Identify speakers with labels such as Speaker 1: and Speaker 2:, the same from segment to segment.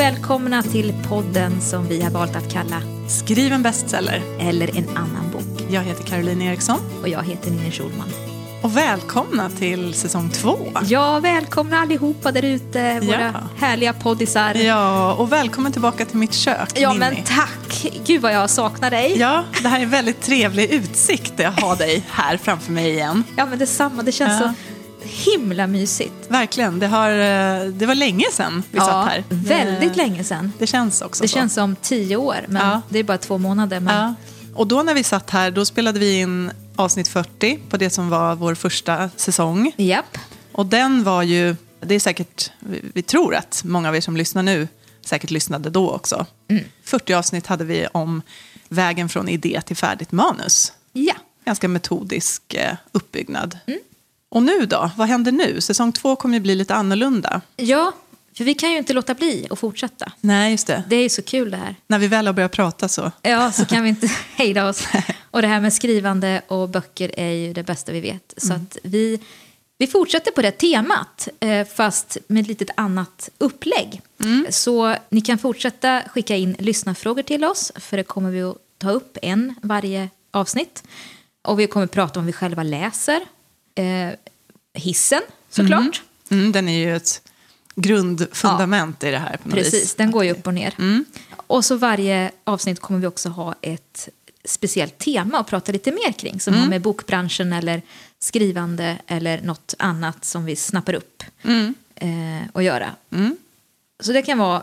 Speaker 1: och välkomna till podden som vi har valt att kalla
Speaker 2: Skriv en bestseller.
Speaker 1: Eller en annan bok.
Speaker 2: Jag heter Caroline Eriksson.
Speaker 1: Och jag heter Ninni Schulman.
Speaker 2: Och välkomna till säsong två.
Speaker 1: Ja, välkomna allihopa där ute, våra
Speaker 2: Ja.
Speaker 1: härliga poddisar.
Speaker 2: Ja, och välkommen tillbaka till mitt kök,
Speaker 1: Ja,
Speaker 2: Ninni.
Speaker 1: men tack! Gud vad jag saknar dig.
Speaker 2: Ja, det här är en väldigt trevlig utsikt att ha dig här framför mig igen.
Speaker 1: Ja, men detsamma. Det känns
Speaker 2: Ja.
Speaker 1: så himla mysigt.
Speaker 2: Verkligen, det, har, eh, det var länge sedan vi satt här.
Speaker 1: väldigt
Speaker 2: det,
Speaker 1: länge sedan.
Speaker 2: Det känns också
Speaker 1: Det
Speaker 2: så.
Speaker 1: känns som tio år, men
Speaker 2: Ja.
Speaker 1: det är bara två månader. Men...
Speaker 2: Ja. Och då när vi satt här, då spelade vi in avsnitt 40 på det som var vår första säsong.
Speaker 1: Japp.
Speaker 2: Och den var ju, det är säkert, vi, tror att många av er som lyssnar nu säkert lyssnade då också. 40 avsnitt hade vi om vägen från idé till färdigt manus.
Speaker 1: Ja.
Speaker 2: Ganska metodisk eh, uppbyggnad. Och nu då? Vad händer nu? Säsong två kommer ju bli lite annorlunda.
Speaker 1: ja, för vi kan ju inte låta bli att fortsätta.
Speaker 2: Nej, just det.
Speaker 1: Det är ju så kul det här.
Speaker 2: När vi väl har börjat prata så.
Speaker 1: Ja, så kan vi inte hejda oss. Och det här med skrivande och böcker är ju det bästa vi vet. Så att vi, vi fortsätter på det temat, eh, fast med ett litet annat upplägg. Så ni kan fortsätta skicka in lyssnarfrågor till oss, för det kommer vi att ta upp en varje avsnitt. Och vi kommer prata om vi själva läser. Eh, hissen, såklart.
Speaker 2: Mm, den är ju ett grundfundament i det här på något
Speaker 1: Precis,
Speaker 2: vis.
Speaker 1: den går ju upp och ner. Och så varje avsnitt kommer vi också ha ett speciellt tema att prata lite mer kring som har med bokbranschen eller skrivande eller något annat som vi snappar upp eh, och göra. Så det kan vara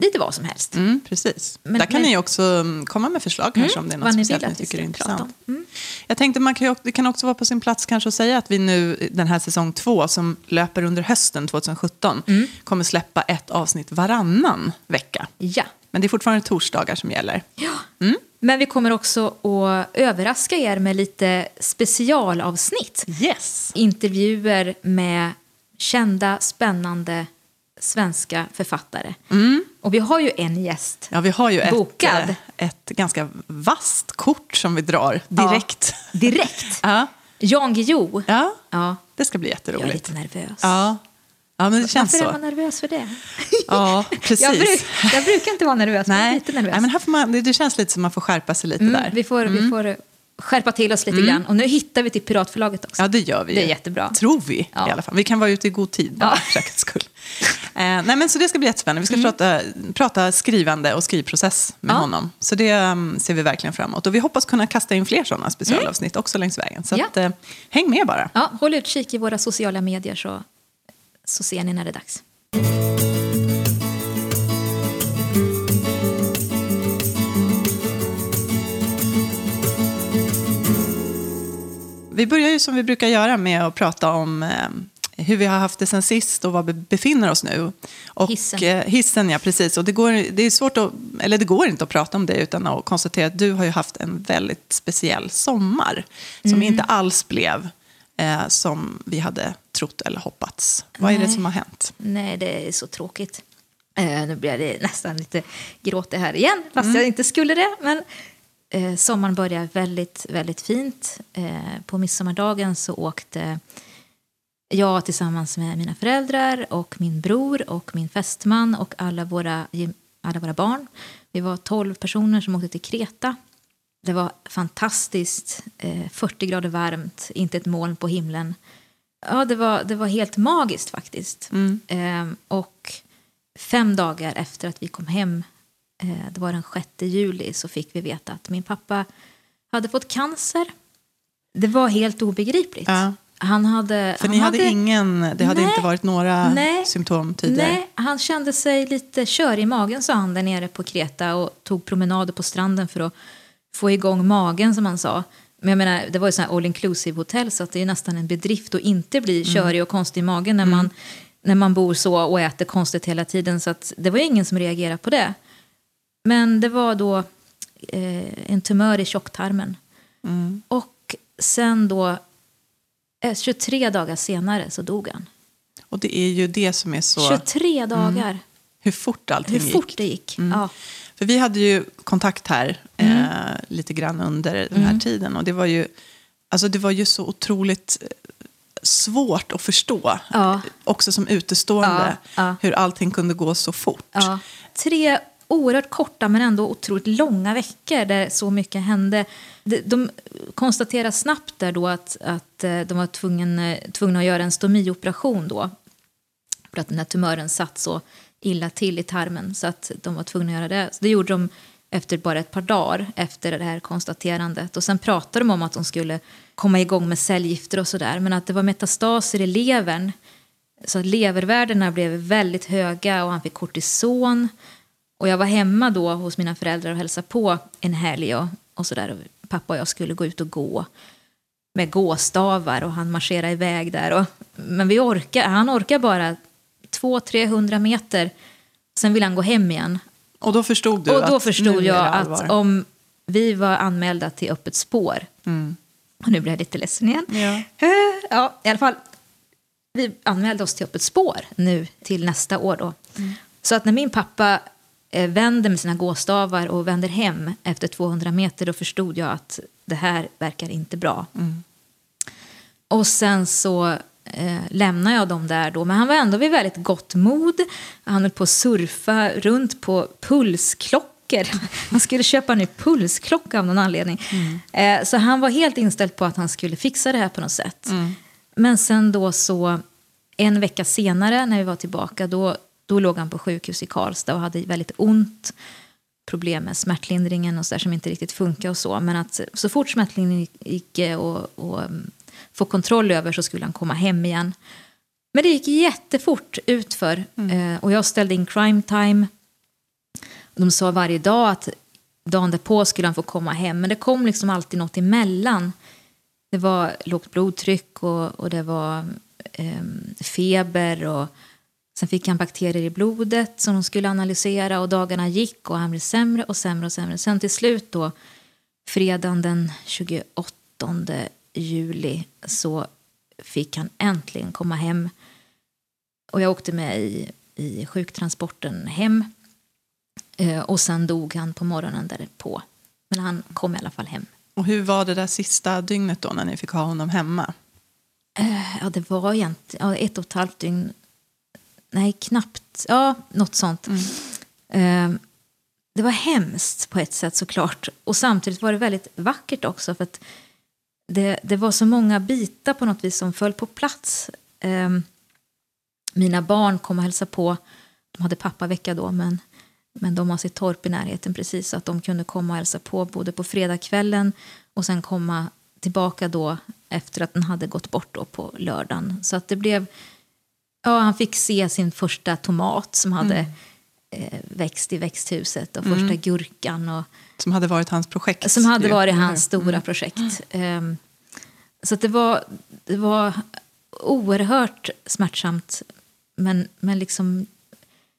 Speaker 1: lite vad som helst.
Speaker 2: Mm, precis.
Speaker 1: Men-
Speaker 2: Där kan
Speaker 1: men-
Speaker 2: ni också mm, komma med förslag kanske om det är något
Speaker 1: ni
Speaker 2: speciellt ni tycker är intressant.
Speaker 1: Mm.
Speaker 2: Jag tänkte man kan det kan också vara på sin plats kanske att säga att vi nu den här säsong två som löper under hösten 2017
Speaker 1: Mm.
Speaker 2: kommer släppa ett avsnitt varannan vecka.
Speaker 1: Ja.
Speaker 2: Men det är fortfarande torsdagar som gäller.
Speaker 1: Men vi kommer också att överraska er med lite specialavsnitt.
Speaker 2: Yes!
Speaker 1: Intervjuer med kända, spännande svenska författare. Och vi har ju en gäst
Speaker 2: Ja, vi har ju ett,
Speaker 1: Bokad.
Speaker 2: eh, ett ganska vasst kort som vi drar direkt.
Speaker 1: direkt.
Speaker 2: Ja,
Speaker 1: Jan Guillou.
Speaker 2: ja
Speaker 1: Ja,
Speaker 2: det ska bli
Speaker 1: jag är
Speaker 2: jätteroligt.
Speaker 1: lite nervös.
Speaker 2: Ja. ja, men det känns
Speaker 1: Varför är
Speaker 2: så.
Speaker 1: man nervös för det?
Speaker 2: Ja, precis.
Speaker 1: Jag, bruk, jag brukar inte vara nervös, men jag är
Speaker 2: Nej,
Speaker 1: lite nervös.
Speaker 2: Nej, men här får man, det, känns lite som man får skärpa sig lite
Speaker 1: mm,
Speaker 2: där.
Speaker 1: vi, får, vi får skärpa till oss lite grann. Och nu hittar vi till Piratförlaget också.
Speaker 2: Ja, det gör vi.
Speaker 1: Det är jättebra.
Speaker 2: Tror vi
Speaker 1: Ja.
Speaker 2: i alla fall. Vi kan vara ute i god tid bara,
Speaker 1: Ja.
Speaker 2: för säkerhets skull. Eh, nej, men så det ska bli jättespännande. Vi ska prata, prata skrivande och skrivprocess med
Speaker 1: Ja.
Speaker 2: honom. Så det um, ser vi verkligen fram emot. Och vi hoppas kunna kasta in fler sådana specialavsnitt också längs vägen. Så
Speaker 1: Ja.
Speaker 2: att, eh, häng med bara.
Speaker 1: Ja, håll utkik i våra sociala medier så, så ser ni när det är dags.
Speaker 2: Vi börjar ju som vi brukar göra med att prata om eh, hur vi har haft det sen sist och var vi befinner oss nu. Och,
Speaker 1: Hissen.
Speaker 2: Eh, hissen, ja precis. Och det, går, det är svårt att, eller det går inte att prata om det utan att konstatera att du har ju haft en väldigt speciell sommar. Som
Speaker 1: Mm.
Speaker 2: inte alls blev eh, som vi hade trott eller hoppats. Vad är det som har hänt?
Speaker 1: Nej, det är så tråkigt. Eh, nu blir det nästan lite gråtig här igen, fast
Speaker 2: Mm.
Speaker 1: jag inte skulle det. Men eh, sommaren började väldigt, väldigt fint. Eh, på midsommardagen så åkte jag tillsammans med mina föräldrar och min bror och min fästman och alla våra, alla våra barn. Vi var 12 personer som åkte till Kreta. Det var fantastiskt, eh, 40 grader varmt, inte ett moln på himlen. Ja, det var, det var helt magiskt faktiskt. Ehm, och fem dagar efter att vi kom hem, eh, det var den 6 juli, så fick vi veta att min pappa hade fått cancer. Det var helt obegripligt.
Speaker 2: Ja.
Speaker 1: Han hade...
Speaker 2: För
Speaker 1: han
Speaker 2: ni hade, ingen, det hade
Speaker 1: Nej.
Speaker 2: inte varit några
Speaker 1: Nej.
Speaker 2: symptom tidigare?
Speaker 1: Nej, han kände sig lite körig i magen, sa han där nere på Kreta och tog promenader på stranden för att få igång magen, som han sa. Men jag menar, det var ju sån här all inclusive hotell så att det är nästan en bedrift att inte bli körig och konstig i magen när man, när man bor så och äter konstigt hela tiden. Så att det var ju ingen som reagerade på det. Men det var då eh, en tumör i tjocktarmen. Och sen då, eh, 23 dagar senare så dog han.
Speaker 2: Och det är ju det som är så...
Speaker 1: 23 dagar.
Speaker 2: Hur fort allting
Speaker 1: Hur
Speaker 2: gick.
Speaker 1: fort det gick. Ja.
Speaker 2: För vi hade ju kontakt här
Speaker 1: Mm.
Speaker 2: eh, lite grann under den här tiden. Och det var ju, alltså det var ju så otroligt... svårt att förstå,
Speaker 1: Ja.
Speaker 2: också som utestående,
Speaker 1: Ja, ja.
Speaker 2: hur allting kunde gå så fort.
Speaker 1: Tre oerhört korta men ändå otroligt långa veckor där så mycket hände. De, de konstaterade snabbt där då att, att eh, de var tvungna, eh, tvungna att göra en stomioperation då. För att den här tumören satt så illa till i tarmen så att de var tvungna att göra det. Så det gjorde de efter bara ett par dagar efter det här konstaterandet. Och sen pratade de om att de skulle komma igång med cellgifter och sådär. Men att det var metastaser i levern. Så att levervärdena blev väldigt höga och han fick kortison. Och jag var hemma då hos mina föräldrar och hälsade på en helg och, och sådär. Pappa och jag skulle gå ut och gå med gåstavar och han marscherade iväg där. Och, men vi orkar, han orkar bara 200-300 meter. Sen vill han gå hem igen.
Speaker 2: Och då förstod du
Speaker 1: Och då förstod jag att om vi var anmälda till öppet spår. Och nu blir jag lite ledsen igen.
Speaker 2: Mm. Ja.
Speaker 1: Ja, i alla fall. Vi anmälde oss till öppet spår nu till nästa år då.
Speaker 2: Mm.
Speaker 1: Så att när min pappa vänder med sina gåstavar och vänder hem efter 200 meter då förstod jag att det här verkar inte bra.
Speaker 2: Mm.
Speaker 1: Och sen så eh, lämnar jag dem där då. Men han var ändå vid väldigt gott mod. Han höll på att surfa runt på pulsklockor. Han skulle köpa en ny pulsklocka av någon anledning. Eh, så han var helt inställd på att han skulle fixa det här på något sätt. Men sen då så, en vecka senare när vi var tillbaka, då, då låg han på sjukhus i Karlstad och hade väldigt ont. Problem med smärtlindringen och så där som inte riktigt funkar och så. Men att så fort smärtlindringen gick eh, och, och mm, få kontroll över så skulle han komma hem igen. Men det gick jättefort utför eh, och jag ställde in crime time. De sa varje dag att dagen därpå skulle han få komma hem, men det kom liksom alltid något emellan. Det var lågt blodtryck och, och det var em, feber och sen fick han bakterier i blodet som de skulle analysera och dagarna gick och han blev sämre och sämre och sämre. Sen till slut då, fredagen den 28 juli så fick han äntligen komma hem. Och jag åkte med i, i sjuktransporten hem. Eh, och sen dog han på morgonen därpå. Men han kom i alla fall hem.
Speaker 2: Och hur var det där sista dygnet då när ni fick ha honom hemma?
Speaker 1: Eh, ja, det var egentligen ja, ett och ett halvt dygn. Nej, knappt. Ja, något sånt. Eh, det var hemskt på ett sätt såklart. Och samtidigt var det väldigt vackert också. För att det, det var så många bitar på något vis som föll på plats. Eh, mina barn kom och hälsade på. De hade pappavecka då, men, men de har sitt torp i närheten precis. Så att de kunde komma och hälsa på både på fredagskvällen och sen komma tillbaka då efter att den hade gått bort då på lördagen. Så att det blev... Ja, han fick se sin första tomat som hade eh, växt i växthuset och första gurkan. Och,
Speaker 2: Som hade varit hans projekt.
Speaker 1: som hade
Speaker 2: ju,
Speaker 1: varit hans
Speaker 2: hur?
Speaker 1: stora projekt. Ehm, så det, var, det var oerhört smärtsamt men, men liksom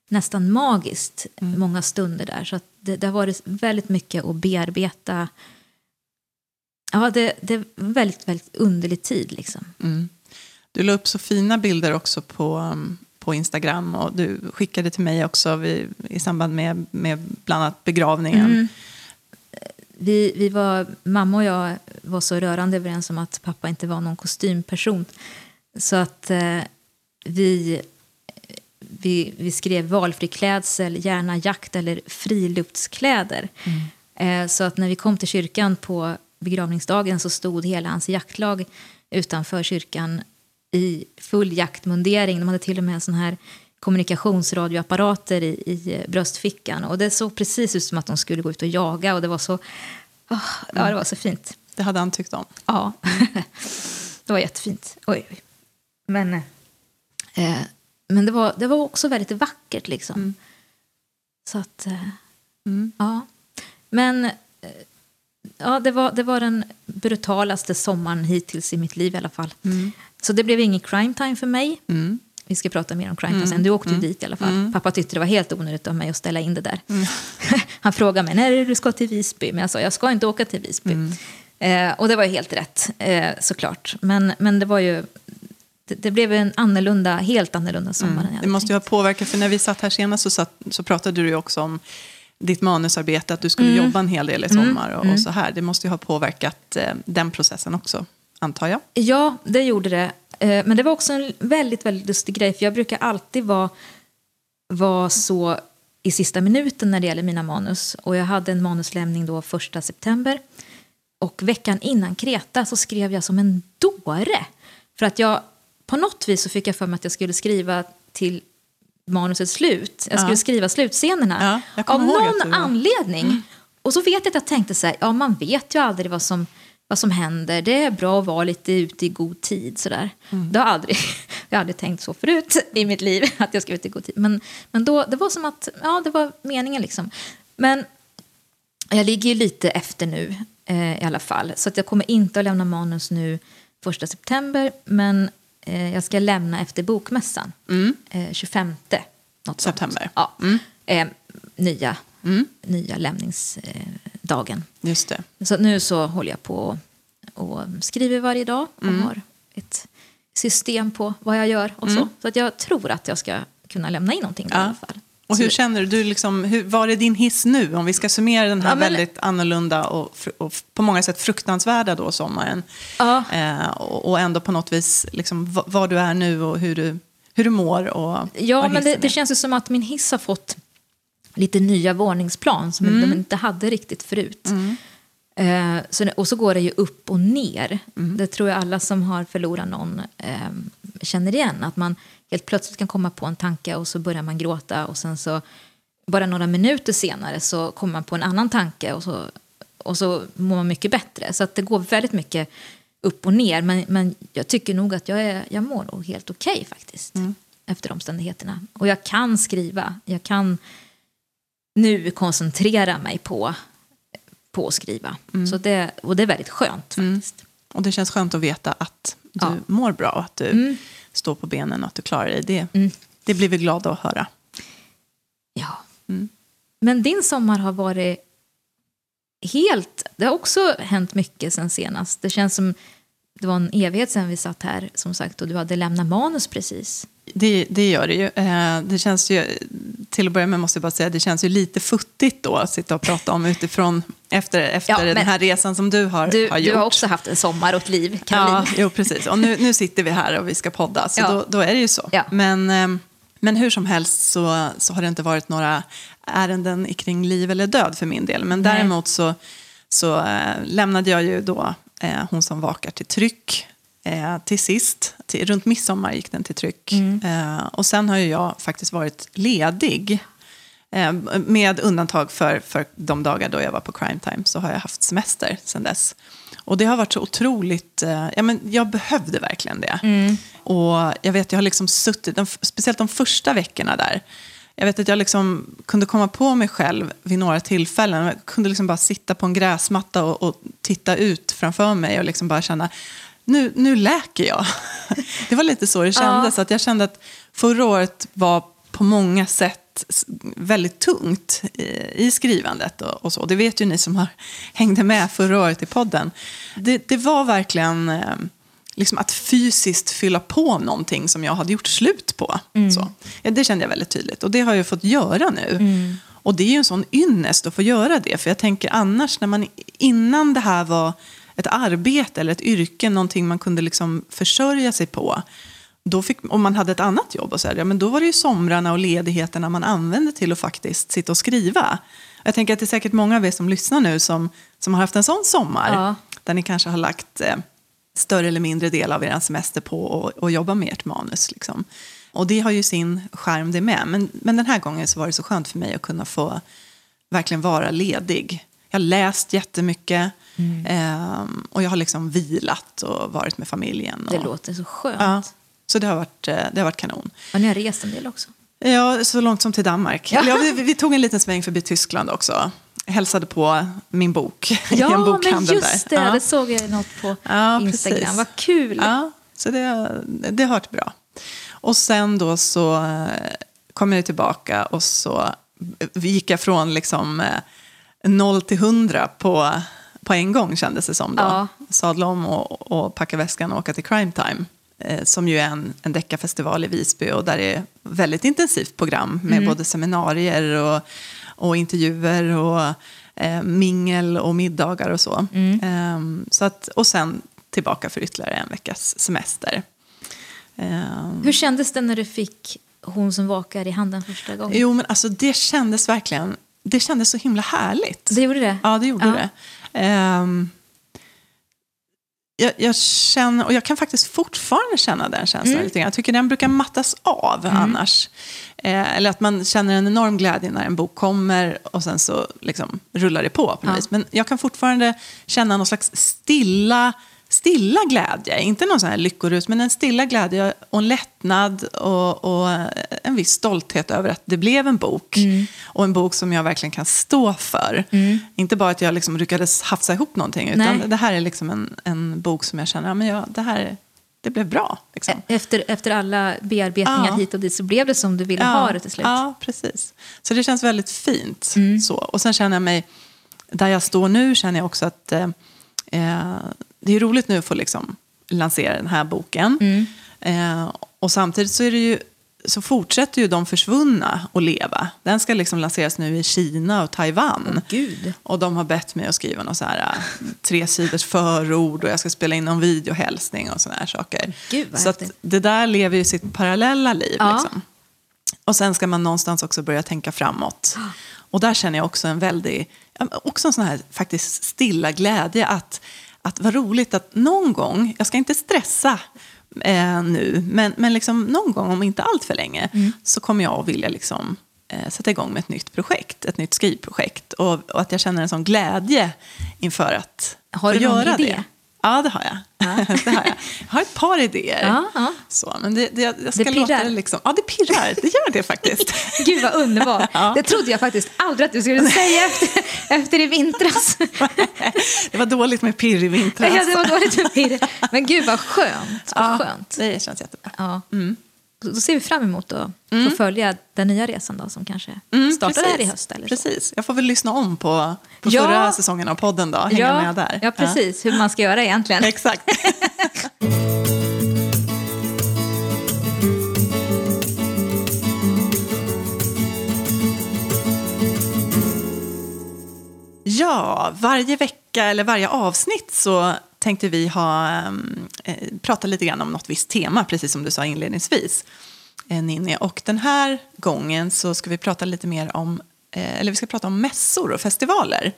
Speaker 1: nästan magiskt många stunder där. Så det, det har varit väldigt mycket att bearbeta. Ja, det, det är väldigt, väldigt underlig tid liksom.
Speaker 2: Mm. Du la upp så fina bilder också på, um, på Instagram och du skickade till mig också vid, i samband med, med bland annat begravningen.
Speaker 1: Mm. Vi, vi var, mamma och jag var så rörande överens om att pappa inte var någon kostymperson. Så att eh, vi, vi, vi skrev valfri klädsel, gärna jakt eller friluftskläder. Eh, så att när vi kom till kyrkan på begravningsdagen så stod hela hans jaktlag utanför kyrkan i full jaktmundering. De hade till och med en sån här kommunikationsradioapparater i, i bröstfickan. Och det såg precis ut som att de skulle gå ut och jaga och det var så, ah, ja, det var så fint.
Speaker 2: Det hade han tyckt om.
Speaker 1: Ja, det var jättefint. Oj, oj. Men, eh, men det, var, det var också väldigt vackert liksom. Så att, eh,
Speaker 2: Mm.
Speaker 1: ja. Men eh, ja, det, var, det var den brutalaste sommaren hittills i mitt liv i alla fall. Så det blev ingen crime time för mig.
Speaker 2: Mm.
Speaker 1: Vi ska prata mer om crime time sen. Du åkte ju dit i alla fall. Pappa tyckte det var helt onödigt av mig att ställa in det där. Han frågade mig när du ska till Visby. Men jag sa jag ska inte åka till Visby. Eh, och det var ju helt rätt eh, såklart. Men, men det var ju det, blev en annorlunda, helt annorlunda sommar jag
Speaker 2: Det måste ju ha påverkat, för när vi satt här senast så, satt, så pratade du ju också om ditt manusarbete, att du skulle
Speaker 1: Mm.
Speaker 2: jobba en hel del i sommar och, och så här. Det måste ju ha påverkat eh, den processen också, antar jag.
Speaker 1: Ja, det gjorde det. eh, men det var också en väldigt, väldigt lustig grej. För jag brukar alltid vara, vara så i sista minuten när det gäller mina manus. Och jag hade en manuslämning då första september. Och veckan innan Kreta så skrev jag som en dåre. För att jag, på något vis så fick jag för mig att jag skulle skriva till manusets slut. Jag skulle
Speaker 2: Ja.
Speaker 1: skriva slutscenerna.
Speaker 2: Ja,
Speaker 1: av någon anledning. Och så vet jag att jag tänkte så här, ja man vet ju aldrig vad som, vad som händer. Det är bra att vara lite ute i god tid sådär. Det har aldrig, jag har aldrig tänkt så förut i mitt liv, att jag ska ut i god tid. Men, men då, det var som att, ja det var meningen liksom. Men jag ligger ju lite efter nu eh, i alla fall. Så att jag kommer inte att lämna manus nu första september. Men eh, jag ska lämna efter bokmässan. Eh, 25 något sånt.
Speaker 2: September.
Speaker 1: Ja. Eh, nya, nya lämningsdagen.
Speaker 2: Just det.
Speaker 1: Så nu så håller jag på och, skriver varje dag och
Speaker 2: Mm.
Speaker 1: har ett system på vad jag gör och så. Så att jag tror att jag ska kunna lämna in någonting då i
Speaker 2: Ja.
Speaker 1: alla fall.
Speaker 2: Och hur känner du? du liksom, hur, var är din hiss nu? Om vi ska summera den här
Speaker 1: Ja, men-
Speaker 2: väldigt annorlunda och, och på många sätt fruktansvärda då sommaren.
Speaker 1: Ja.
Speaker 2: Eh, och, och ändå på något vis liksom, v- var du är nu och hur du, hur du mår. Och
Speaker 1: Ja, men det, det känns ju som att min hiss har fått lite nya våningsplan som
Speaker 2: Mm.
Speaker 1: de inte hade riktigt förut. Eh, så och så går det ju upp och ner.
Speaker 2: Mm.
Speaker 1: Det tror jag alla som har förlorat någon eh, känner igen. Att man helt plötsligt kan komma på en tanke och så börjar man gråta och sen så bara några minuter senare så kommer man på en annan tanke och så, och så mår man mycket bättre. Så att det går väldigt mycket upp och ner. Men, men jag tycker nog att jag, är, jag mår nog helt okej faktiskt. Efter omständigheterna. Och jag kan skriva. Jag kan nu koncentrera mig på, på att skriva. Så det, och det är väldigt skönt faktiskt.
Speaker 2: Och det känns skönt att veta att du
Speaker 1: Ja.
Speaker 2: mår bra och att du står på benen och att du klarar dig. Det, det blir vi glada att höra.
Speaker 1: Ja. Men din sommar har varit helt... Det har också hänt mycket sen senast. Det känns som det var en evighet sen vi satt här som sagt och du hade lämnat manus precis.
Speaker 2: Det, det gör det ju. Eh, Det känns ju, till att börja med måste jag bara säga, det känns ju lite futtigt då att sitta och prata om utifrån efter, efter
Speaker 1: Ja,
Speaker 2: den här resan som du har,
Speaker 1: Du,
Speaker 2: har
Speaker 1: du
Speaker 2: gjort.
Speaker 1: har också haft en sommar och ett liv, Caroline.
Speaker 2: Ja, jo, precis. Och nu, nu sitter vi här och vi ska podda, så
Speaker 1: Ja.
Speaker 2: då, då är det ju så.
Speaker 1: Ja.
Speaker 2: Men, eh, men hur som helst så, så har det inte varit några ärenden kring liv eller död för min del. Men däremot så, så eh, lämnade jag ju då eh, Hon som vakar till tryck eh, till sist. Till, runt midsommar gick den till tryck.
Speaker 1: Mm.
Speaker 2: Eh, och sen har ju jag faktiskt varit ledig. Eh, med undantag för, för de dagar då jag var på crime time så har jag haft semester sen dess. Och det har varit så otroligt, eh, ja men jag behövde verkligen det. Och jag vet, jag har liksom suttit, de, speciellt de första veckorna där, jag vet att jag liksom kunde komma på mig själv vid några tillfällen. Jag kunde liksom bara sitta på en gräsmatta och, och titta ut framför mig och liksom bara känna, nu, nu läker jag. Det var lite så det kändes. Att jag kände att förra året var på många sätt väldigt tungt i, i skrivandet och, och så. Det vet ju ni som har hängde med förra året i podden. Det, det var verkligen eh, liksom att fysiskt fylla på någonting som jag hade gjort slut på. Så. Ja, det kände jag väldigt tydligt och det har jag fått göra nu. Och det är ju en sån ynnest att få göra det. För jag tänker annars när man innan det här var ett arbete eller ett yrke, någonting man kunde liksom försörja sig på. Då fick, om man hade ett annat jobb, och så här, ja, men då var det ju somrarna och ledigheterna man använde till att faktiskt sitta och skriva. Jag tänker att det är säkert många av er som lyssnar nu som, som har haft en sån sommar.
Speaker 1: Ja.
Speaker 2: Där ni kanske har lagt eh, större eller mindre del av er semester på att jobba med ert manus. Liksom. Och det har ju sin skärm det med. Men, men den här gången så var det så skönt för mig att kunna få verkligen vara ledig. Jag har läst jättemycket ehm, och jag har liksom vilat och varit med familjen.
Speaker 1: Det
Speaker 2: och,
Speaker 1: låter så skönt.
Speaker 2: Ja, så det har, varit, eh, det har varit kanon.
Speaker 1: Och ni har rest en del också.
Speaker 2: Ja, så långt som till Danmark.
Speaker 1: Ja.
Speaker 2: Ja, vi, vi tog en liten sväng förbi Tyskland också. Hälsade på min bok i en
Speaker 1: Ja, men
Speaker 2: bokhandel
Speaker 1: just det.
Speaker 2: där. Ja.
Speaker 1: Det såg jag något på
Speaker 2: Ja,
Speaker 1: Instagram.
Speaker 2: precis.
Speaker 1: Vad kul.
Speaker 2: Ja, så det, det har varit bra. Och sen då så eh, kom jag tillbaka och så gick jag från liksom eh, noll till hundra på, på en gång kändes det som. Då.
Speaker 1: Ja.
Speaker 2: Sadla om och, och packa väskan och åka till Crime Time. Eh, som ju är en, en deckarfestival i Visby och där det är väldigt intensivt program med både seminarier och, och intervjuer och eh, mingel och middagar och så. Ehm, så att, och sen tillbaka för ytterligare en veckas semester. Ehm,
Speaker 1: Hur kändes det när du fick Hon som vakar i handen första gången?
Speaker 2: Jo, men alltså det kändes verkligen, det kändes så himla härligt.
Speaker 1: Det gjorde det?
Speaker 2: Ja, det gjorde
Speaker 1: Ja.
Speaker 2: det. Ehm, jag, jag känner, och jag kan faktiskt fortfarande känna den känslan
Speaker 1: Mm.
Speaker 2: lite grann. Jag tycker den brukar mattas av annars. Eh, eller att man känner en enorm glädje när en bok kommer och sen så liksom rullar det på. på
Speaker 1: Ja.
Speaker 2: Men jag kan fortfarande känna någon slags stilla, stilla glädje. Inte någon sån här lyckorus, men en stilla glädje och en lättnad och, och en viss stolthet över att det blev en bok. Och en bok som jag verkligen kan stå för. Inte bara att jag liksom lyckades hafsa ihop någonting, utan
Speaker 1: Nej.
Speaker 2: det här är liksom en, en bok som jag känner, ja, men jag, det här det blev bra. Liksom.
Speaker 1: Efter, efter alla bearbetningar
Speaker 2: Ja.
Speaker 1: hit och dit så blev det som du ville ha det till slut.
Speaker 2: Ja, precis. Så det känns väldigt fint.
Speaker 1: Mm.
Speaker 2: Så. Och sen känner jag mig, där jag står nu känner jag också att eh, eh, det är roligt nu att få liksom lansera den här boken.
Speaker 1: Mm.
Speaker 2: Eh, och samtidigt så, ju, så fortsätter ju De försvunna att leva. Den ska liksom lanseras nu i Kina och Taiwan.
Speaker 1: Gud.
Speaker 2: Och de har bett mig att skriva någon så här äh, tre sidors förord och jag ska spela in någon videohälsning och såna här saker.
Speaker 1: Gud,
Speaker 2: så det där lever ju sitt parallella liv.
Speaker 1: Ja.
Speaker 2: Liksom. Och sen ska man någonstans också börja tänka framåt. Och där känner jag också en väldig, också en sån här faktiskt stilla glädje att, att vad roligt att någon gång, jag ska inte stressa eh, nu, men, men liksom någon gång, om inte allt för länge,
Speaker 1: Mm.
Speaker 2: så kommer jag att vilja liksom, eh, sätta igång med ett nytt projekt, ett nytt skrivprojekt. Och, och att jag känner en sån glädje inför att
Speaker 1: Har du någon
Speaker 2: göra
Speaker 1: idé?
Speaker 2: det. Ja, det har jag. det har jag. Har ett par idéer.
Speaker 1: Ja, ja.
Speaker 2: Så, men det, det, jag ska
Speaker 1: Det
Speaker 2: låta
Speaker 1: pirrar.
Speaker 2: det liksom... Ja, det pirrar. Det gör det faktiskt.
Speaker 1: Gud vad underbart.
Speaker 2: Ja.
Speaker 1: Det trodde jag faktiskt aldrig att du skulle säga efter, efter i vintras.
Speaker 2: det var dåligt med pirr i vintras.
Speaker 1: Ja, det var dåligt med pirr. Men gud vad skönt. Vad
Speaker 2: Ja,
Speaker 1: skönt.
Speaker 2: Det känns jättebra.
Speaker 1: Ja. Då då ser vi fram emot att få följa den nya resan då, som kanske
Speaker 2: Mm,
Speaker 1: startar här i höst. Eller så.
Speaker 2: Precis. Jag får väl lyssna om på, på
Speaker 1: Ja.
Speaker 2: förra säsongen av podden då. Hänga
Speaker 1: ja,
Speaker 2: med där.
Speaker 1: Ja, precis. Hur man ska göra egentligen.
Speaker 2: Ja, exakt. Ja, varje vecka eller varje avsnitt så tänkte vi ha, ehm, eh, prata lite grann om något visst tema, precis som du sa inledningsvis, eh, Ninni. Och den här gången så ska vi prata lite mer om, eh, eller vi ska prata om mässor och festivaler.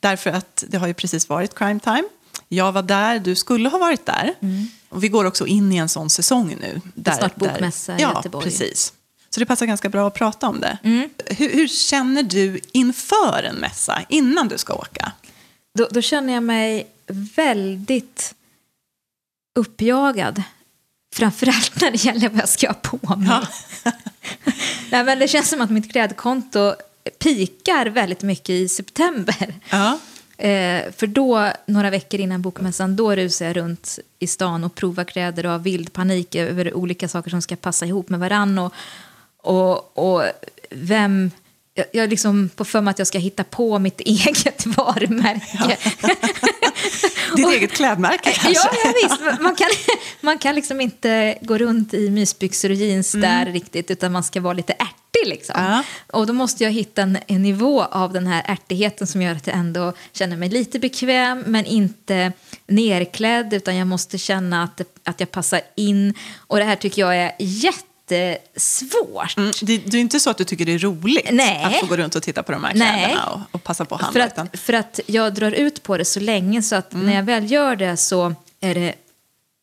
Speaker 2: Därför att det har ju precis varit Crime Time. Jag var där, du skulle ha varit där. Och vi går också in i en sån säsong nu. Där,
Speaker 1: Mm. snart bokmässa i
Speaker 2: ja,
Speaker 1: Göteborg.
Speaker 2: precis. Så det passar ganska bra att prata om det.
Speaker 1: Mm.
Speaker 2: Hur, hur känner du inför en mässa, innan du ska åka?
Speaker 1: Då, då känner jag mig väldigt uppjagad. Framförallt när det gäller vad jag ska ha på mig.
Speaker 2: Ja.
Speaker 1: Nej, men det känns som att mitt klädkonto pikar väldigt mycket i september.
Speaker 2: Ja.
Speaker 1: Eh, för då, några veckor innan bokmässan, då rusar jag runt i stan och provar kläder och har vild panik över olika saker som ska passa ihop med varann. Och, och, och vem... Jag, jag liksom på för mig att jag ska hitta på mitt eget varumärke.
Speaker 2: Ditt
Speaker 1: Och-
Speaker 2: eget klädmärke kanske?
Speaker 1: Ja, ja visst. Man kan, man kan liksom inte gå runt i mysbyxor och jeans där riktigt, utan man ska vara lite ärtig. Liksom.
Speaker 2: Ja.
Speaker 1: Och då måste jag hitta en, en nivå av den här ärtigheten som gör att jag ändå känner mig lite bekväm, men inte nerklädd, utan jag måste känna att, att jag passar in. Och det här tycker jag är jättesvårt.
Speaker 2: Mm, det, det är inte så att du tycker det är roligt
Speaker 1: Nej.
Speaker 2: att få gå runt och titta på de här kläderna och, och passa på att
Speaker 1: För
Speaker 2: handla? utan-
Speaker 1: att, för att jag drar ut på det så länge så att
Speaker 2: Mm.
Speaker 1: när jag väl gör det så är det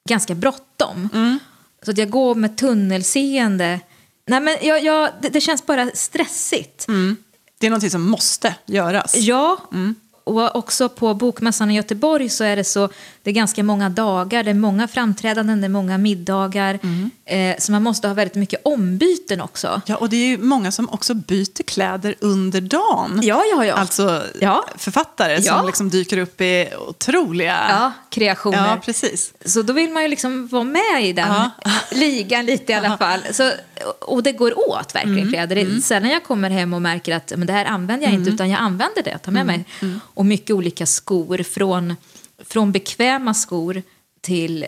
Speaker 1: ganska bråttom.
Speaker 2: Mm.
Speaker 1: Så att jag går med tunnelseende. Nej, men jag, jag, det, det känns bara stressigt.
Speaker 2: Mm. Det är någonting som måste göras.
Speaker 1: Ja,
Speaker 2: Mm.
Speaker 1: Och också på Bokmässan i Göteborg så är det så, det är ganska många dagar, det är många framträdanden, det är många middagar.
Speaker 2: Mm.
Speaker 1: Eh, så man måste ha väldigt mycket ombyten också.
Speaker 2: Ja, och det är ju många som också byter kläder under dagen.
Speaker 1: Ja, ja, ja.
Speaker 2: Alltså
Speaker 1: Ja.
Speaker 2: författare
Speaker 1: Ja.
Speaker 2: som liksom dyker upp i otroliga...
Speaker 1: ja, kreationer.
Speaker 2: Ja, precis.
Speaker 1: Så då vill man ju liksom vara med i den
Speaker 2: Ja.
Speaker 1: ligan lite i alla fall. Så, och det går åt verkligen
Speaker 2: Mm.
Speaker 1: kläder. Det är sällan jag kommer hem och märker att men det här använder jag
Speaker 2: Mm.
Speaker 1: inte utan jag använder det, tar med mig. Och mycket olika skor från, från bekväma skor till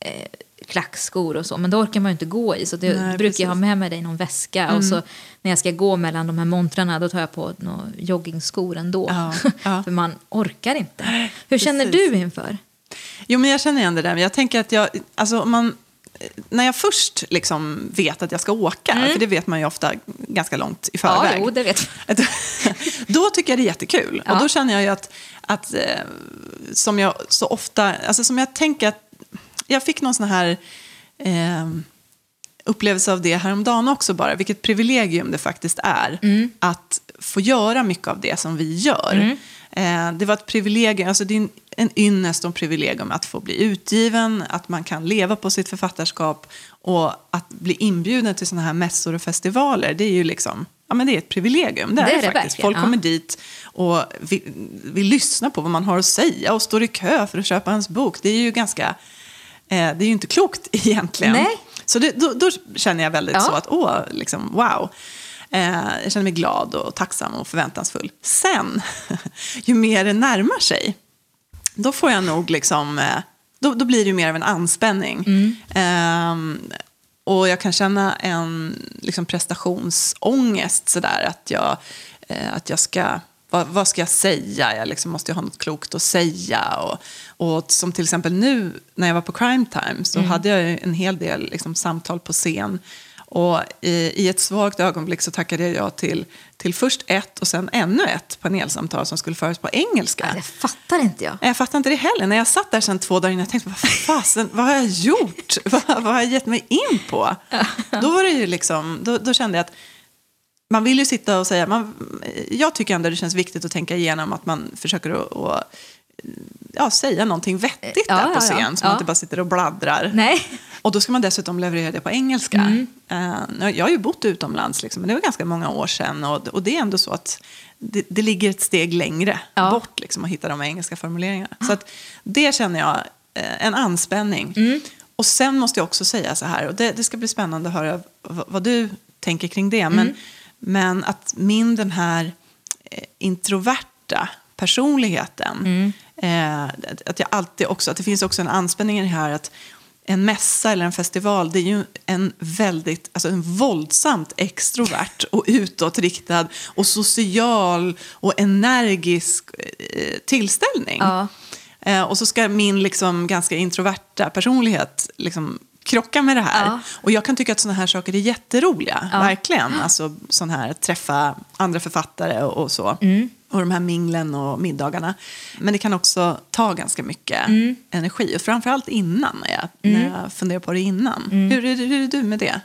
Speaker 1: eh, klackskor och så. Men då orkar man ju inte gå i så det
Speaker 2: Nej,
Speaker 1: brukar jag ha
Speaker 2: precis.
Speaker 1: med mig det i någon väska. Och så när jag ska gå mellan de här montrarna då tar jag på några joggingskor ändå.
Speaker 2: Ja, ja.
Speaker 1: För man orkar inte. Hur känner
Speaker 2: Precis.
Speaker 1: du inför?
Speaker 2: Jo, men jag känner igen det där. Jag tänker att jag, alltså, man när jag först liksom vet att jag ska åka, för det vet man ju ofta ganska långt i
Speaker 1: Mm. Ja,
Speaker 2: förväg.
Speaker 1: jo, det vet
Speaker 2: då tycker jag det är jättekul.
Speaker 1: Ja.
Speaker 2: Och då känner jag ju att, att eh, som jag så ofta, alltså som jag tänker att, jag fick någon sån här eh, upplevelse av det häromdagen också bara, vilket privilegium det faktiskt är att få göra mycket av det som vi gör. Eh, det var ett privilegium, alltså det är en, en ynnest och privilegium att få bli utgiven, att man kan leva på sitt författarskap och att bli inbjuden till såna här mässor och festivaler, det är ju liksom, ja men det är ett privilegium. Det
Speaker 1: Det är det
Speaker 2: faktiskt. Folk
Speaker 1: ja.
Speaker 2: kommer dit och vill, vill lyssna på vad man har att säga och står i kö för att köpa hans bok. Det är ju ganska, eh, det är ju inte klokt egentligen.
Speaker 1: Nej.
Speaker 2: Så det, då, då känner jag väldigt
Speaker 1: Ja.
Speaker 2: så att, åh, liksom, wow. Eh, jag känner mig glad och tacksam och förväntansfull. Sen, ju mer det närmar sig, då får jag nog liksom, eh, då, då blir det mer av en anspänning. Ehm, och jag kan känna en liksom, prestationsångest sådär, att jag, eh, att jag ska, vad, vad ska jag säga? Jag liksom måste ju ha något klokt att säga. Och, och som till exempel nu när jag var på Crime Time så hade jag en hel del liksom, samtal på scen. Och i, i ett svagt ögonblick så tackade jag till, till först ett och sen ännu ett panelsamtal som skulle föras på engelska.
Speaker 1: Det fattar inte jag.
Speaker 2: Jag fattar inte det heller. När jag satt där sen två dagar innan, jag tänkte, vad fasen, vad har jag gjort? vad, vad har jag gett mig in på? då var det ju liksom, då, då kände jag att man vill ju sitta och säga, man, jag tycker ändå det känns viktigt att tänka igenom att man försöker att, att ja, säga någonting vettigt
Speaker 1: Ja,
Speaker 2: där
Speaker 1: ja,
Speaker 2: på scen,
Speaker 1: ja.
Speaker 2: så man
Speaker 1: Ja.
Speaker 2: inte bara sitter och bladdrar.
Speaker 1: Nej.
Speaker 2: Och då ska man dessutom leverera det på engelska.
Speaker 1: Mm.
Speaker 2: Eh, jag har ju bott utomlands, liksom, men det var ganska många år sedan. Och, och det är ändå så att det, det ligger ett steg längre
Speaker 1: Ja.
Speaker 2: bort liksom, att hitta de engelska formuleringarna. Så att det känner jag eh, en anspänning.
Speaker 1: Mm.
Speaker 2: Och sen måste jag också säga så här, och det, det ska bli spännande att höra vad, vad du tänker kring det. Men,
Speaker 1: Mm.
Speaker 2: men att min den här eh, introverta personligheten,
Speaker 1: Mm.
Speaker 2: Eh, att jag alltid också, att det finns också en anspänning i det här att en mässa eller en festival, det är ju en väldigt, alltså en våldsamt extrovert och utåtriktad och social och energisk eh, tillställning.
Speaker 1: Ja.
Speaker 2: Eh, och så ska min liksom ganska introverta personlighet liksom krocka med det här.
Speaker 1: Ja.
Speaker 2: Och jag kan tycka att sådana här saker är jätteroliga,
Speaker 1: Ja.
Speaker 2: verkligen. Alltså sån här, träffa andra författare och, och så.
Speaker 1: Mm.
Speaker 2: Och de här minglen och middagarna. Men det kan också ta ganska mycket
Speaker 1: Mm.
Speaker 2: energi. Och framförallt innan, när jag, när jag funderar på det innan.
Speaker 1: Mm.
Speaker 2: Hur, är, hur är du med det?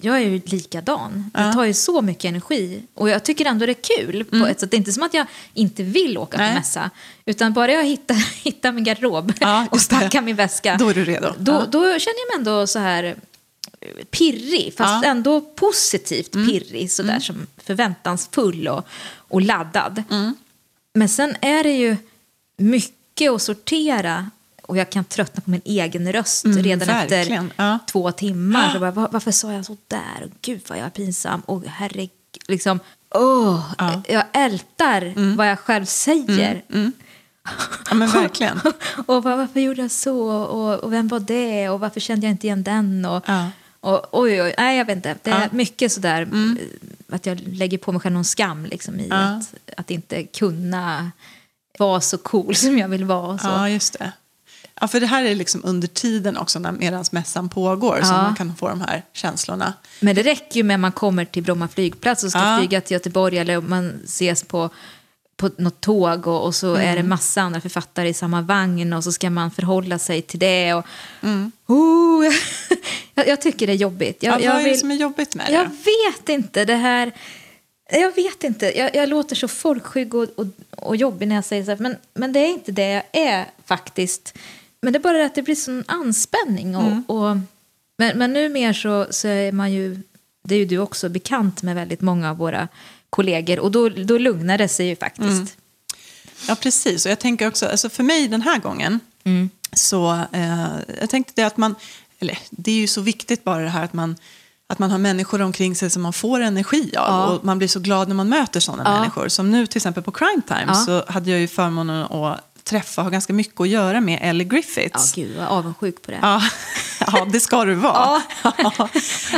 Speaker 1: Jag är ju likadan.
Speaker 2: Ja.
Speaker 1: Det tar ju så mycket energi. Och jag tycker ändå det är kul på ett sätt. Det är inte som att jag inte vill åka
Speaker 2: Nej.
Speaker 1: på mässa. Utan bara jag hittar, hittar min garderob
Speaker 2: Ja,
Speaker 1: och packar min väska.
Speaker 2: Då är du redo.
Speaker 1: Då,
Speaker 2: Ja.
Speaker 1: då känner jag mig ändå så här pirrig, fast
Speaker 2: Ja. Mm.
Speaker 1: ändå positivt pirrig. Sådär som förväntansfull och, och laddad.
Speaker 2: Mm.
Speaker 1: Men sen är det ju mycket att sortera. Och jag kan tröttna på min egen röst
Speaker 2: Mm,
Speaker 1: redan
Speaker 2: verkligen.
Speaker 1: efter
Speaker 2: Ja.
Speaker 1: två timmar. Så bara, "Va- varför sa jag så där? Och gud vad jag är pinsam. Och herregud, liksom. Åh,
Speaker 2: Ja. Mm.
Speaker 1: Jag ältar vad jag själv säger.
Speaker 2: Ja, men verkligen.
Speaker 1: och vad, varför gjorde jag så? Och, och vem var det? Och varför kände jag inte igen den? Och,
Speaker 2: Ja.
Speaker 1: Och, oj, oj, nej jag vet inte. Det är
Speaker 2: Ja. Mm.
Speaker 1: mycket sådär eh, att jag lägger på mig själv någon skam liksom, i
Speaker 2: Ja.
Speaker 1: att, att inte kunna vara så cool som jag vill vara. Så.
Speaker 2: Ja, just det. Ja, för det här är liksom under tiden också när medans mässan pågår som
Speaker 1: Ja.
Speaker 2: man kan få de här känslorna.
Speaker 1: Men det räcker ju med att man kommer till Bromma flygplats och ska
Speaker 2: Ja.
Speaker 1: flyga till Göteborg eller man ses på, på något tåg och, och så är
Speaker 2: Mm.
Speaker 1: det massa andra författare i samma vagn och så ska man förhålla sig till det. Och,
Speaker 2: Mm.
Speaker 1: oh, jag, jag tycker det är jobbigt. Jag,
Speaker 2: Ja,
Speaker 1: jag
Speaker 2: vad är det som är jobbigt med det?
Speaker 1: Jag vet inte. Det här... Jag vet inte. Jag, jag låter så folkskygg och, och, och jobbig när jag säger så här. Men, men det är inte det jag är faktiskt. Men det är bara det att det blir sån anspänning. Och,
Speaker 2: Mm.
Speaker 1: och, men, men nu mer så, så är man ju, det är ju du också, bekant med väldigt många av våra kollegor. Och då, då lugnar det sig ju faktiskt.
Speaker 2: Mm. Ja, precis. Och jag tänker också, alltså för mig den här gången,
Speaker 1: Mm.
Speaker 2: så eh, jag tänkte det att man, eller det är ju så viktigt bara det här att man, att man har människor omkring sig som man får energi av.
Speaker 1: Ja.
Speaker 2: Och man blir så glad när man möter sådana
Speaker 1: Ja.
Speaker 2: människor. Som nu till exempel på Crime Time
Speaker 1: Ja.
Speaker 2: så hade jag ju förmånen att träffa, ha ganska mycket att göra med Ellie
Speaker 1: Ja,
Speaker 2: Griffiths.
Speaker 1: gud, vad avundsjuk på det.
Speaker 2: Ja, ja, det ska du vara.
Speaker 1: Ja.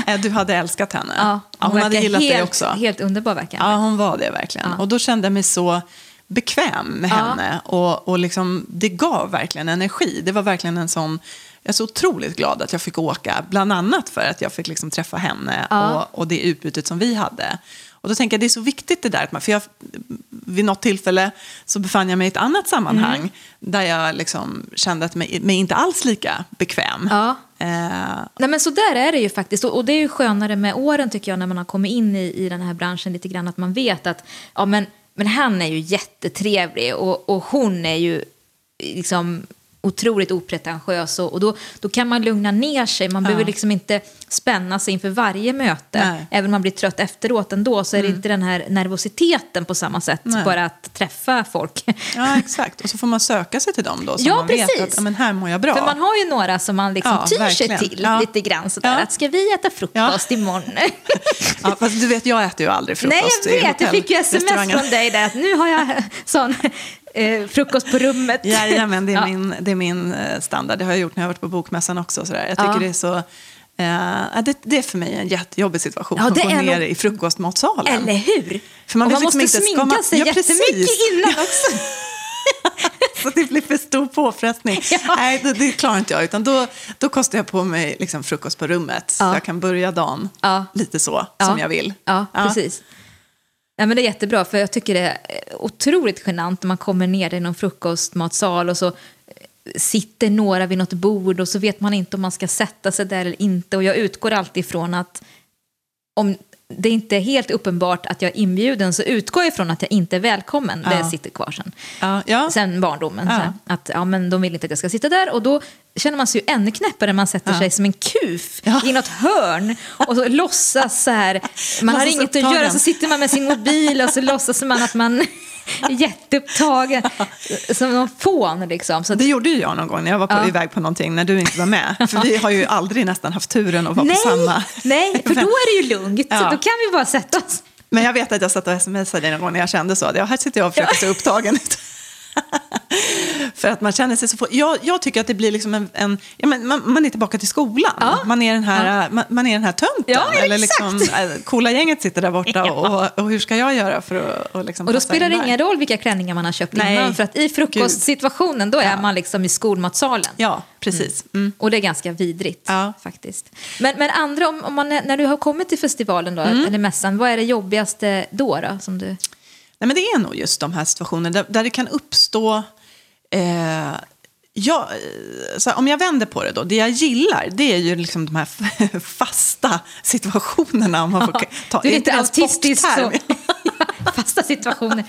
Speaker 2: Eh, Du hade älskat henne.
Speaker 1: Ja,
Speaker 2: hon hade
Speaker 1: verkar
Speaker 2: gillat
Speaker 1: helt,
Speaker 2: dig också.
Speaker 1: Helt underbar verkar hon.
Speaker 2: Ja, hon var det verkligen.
Speaker 1: Ja.
Speaker 2: Och då kände jag mig så bekväm med
Speaker 1: Ja.
Speaker 2: henne. Och, och liksom, det gav verkligen energi. Det var verkligen en sån... Jag är så otroligt glad att jag fick åka, bland annat för att jag fick liksom träffa henne
Speaker 1: Ja.
Speaker 2: och, och det utbytet som vi hade. Och då tänker jag det är så viktigt det där, för jag, vid något tillfälle så befann jag mig i ett annat sammanhang
Speaker 1: Mm.
Speaker 2: där jag liksom kände att mig, mig inte alls lika bekväm.
Speaker 1: Ja.
Speaker 2: Eh,
Speaker 1: Nej, men så där är det ju faktiskt. Och och det är ju skönare med åren tycker jag när man har kommit in i, i den här branschen lite grann. Att man vet att ja, men, men han är ju jättetrevlig och, och hon är ju liksom otroligt opretentiös. Och, och då, då kan man lugna ner sig. Man behöver liksom inte spänna sig inför varje möte.
Speaker 2: Nej. Mm.
Speaker 1: Även om man blir trött efteråt ändå så är det inte den här nervositeten på samma sätt.
Speaker 2: Nej.
Speaker 1: Bara att träffa folk.
Speaker 2: ja, exakt. Och så får man söka sig till dem då, så
Speaker 1: Ja,
Speaker 2: man vet
Speaker 1: precis.
Speaker 2: att ja, men här mår jag bra.
Speaker 1: För man har ju några som man liksom
Speaker 2: Ja,
Speaker 1: tyr
Speaker 2: verkligen.
Speaker 1: sig till
Speaker 2: Ja.
Speaker 1: lite grann sådär.
Speaker 2: Ja.
Speaker 1: Att ska vi äta frukost imorgon?
Speaker 2: Ja, fast du vet, jag äter ju aldrig frukost
Speaker 1: Nej, jag vet. Jag fick ju sms från dig där att nu har jag sån eh, frukost på rummet.
Speaker 2: Jajamän, det är,
Speaker 1: Ja.
Speaker 2: min, det är min eh, standard. Det har jag gjort när jag har varit på Bokmässan också. Sådär. Jag tycker
Speaker 1: Ja.
Speaker 2: det är så... eh, det, det är för mig en jättejobbig situation
Speaker 1: Ja,
Speaker 2: att gå ner
Speaker 1: nog-
Speaker 2: i frukostmatsalen.
Speaker 1: Eller hur?
Speaker 2: För man
Speaker 1: Och man
Speaker 2: liksom
Speaker 1: måste
Speaker 2: inte,
Speaker 1: sminka
Speaker 2: man-
Speaker 1: sig
Speaker 2: Ja,
Speaker 1: jättemycket
Speaker 2: precis.
Speaker 1: innan också.
Speaker 2: Så det blir för stor påfrestning.
Speaker 1: Ja.
Speaker 2: Nej, det, det klarar inte jag. Utan då, då kostar jag på mig liksom frukost på rummet. Så
Speaker 1: Ja.
Speaker 2: jag kan börja dagen lite så, som jag vill.
Speaker 1: Ja, precis. Ja, men det är jättebra, för jag tycker det är otroligt genant när man kommer ner i någon frukostmatsal och så eh, sitter några vid något bord och så vet man inte om man ska sätta sig där eller inte. Och jag utgår alltid ifrån att om det inte är helt uppenbart att jag är inbjuden så utgår jag ifrån att jag inte är välkommen där
Speaker 2: Ja.
Speaker 1: jag sitter kvar sen.
Speaker 2: Ja, ja.
Speaker 1: Sen barndomen.
Speaker 2: Ja.
Speaker 1: Så att ja, men de vill inte att jag ska sitta där. Och då känner man sig ju ännu knäppare när man sätter sig som en kuf i något hörn och så låtsas så här. Man har inget att göra så sitter man med sin mobil och så låtsas man att man jätteupptagen. Som någon fån liksom. Så
Speaker 2: Det gjorde ju jag någon gång när jag var på,
Speaker 1: Ja.
Speaker 2: iväg på någonting när du inte var med. För vi har ju aldrig nästan haft turen att vara
Speaker 1: nej,
Speaker 2: på samma.
Speaker 1: nej, för då är det ju lugnt.
Speaker 2: Ja.
Speaker 1: Då kan vi bara sätta oss.
Speaker 2: Men jag vet att jag satt och smsade dig någon gång när jag kände så. Här sitter jag och försöker se upptagen ut. För att man känner sig så få... jag, jag tycker att det blir liksom en... en ja, men man, man är tillbaka till skolan.
Speaker 1: Ja.
Speaker 2: Man, är den här, man, man är den här tönten.
Speaker 1: Ja,
Speaker 2: Eller liksom, äh, coola gänget sitter där borta.
Speaker 1: Ja.
Speaker 2: Och, och hur ska jag göra för att och liksom
Speaker 1: Och då spelar det ingen roll vilka klänningar man har köpt
Speaker 2: Nej.
Speaker 1: innan. För att i frukostsituationen då är
Speaker 2: Ja.
Speaker 1: man liksom i skolmatsalen.
Speaker 2: Ja, precis. Mm.
Speaker 1: Och det är ganska vidrigt
Speaker 2: Ja.
Speaker 1: faktiskt. Men, men andra, om, om man, är- när du har kommit till festivalen då,
Speaker 2: Mm.
Speaker 1: eller mässan, vad är det jobbigaste då? då som du...
Speaker 2: Nej, men det är nog just de här situationerna där, där det kan uppstå... Eh, ja, eh, så här, om jag vänder på det då, det jag gillar det är ju liksom de här fasta situationerna. Om man får ta,
Speaker 1: du är
Speaker 2: en
Speaker 1: autistisk så. Fasta situationer.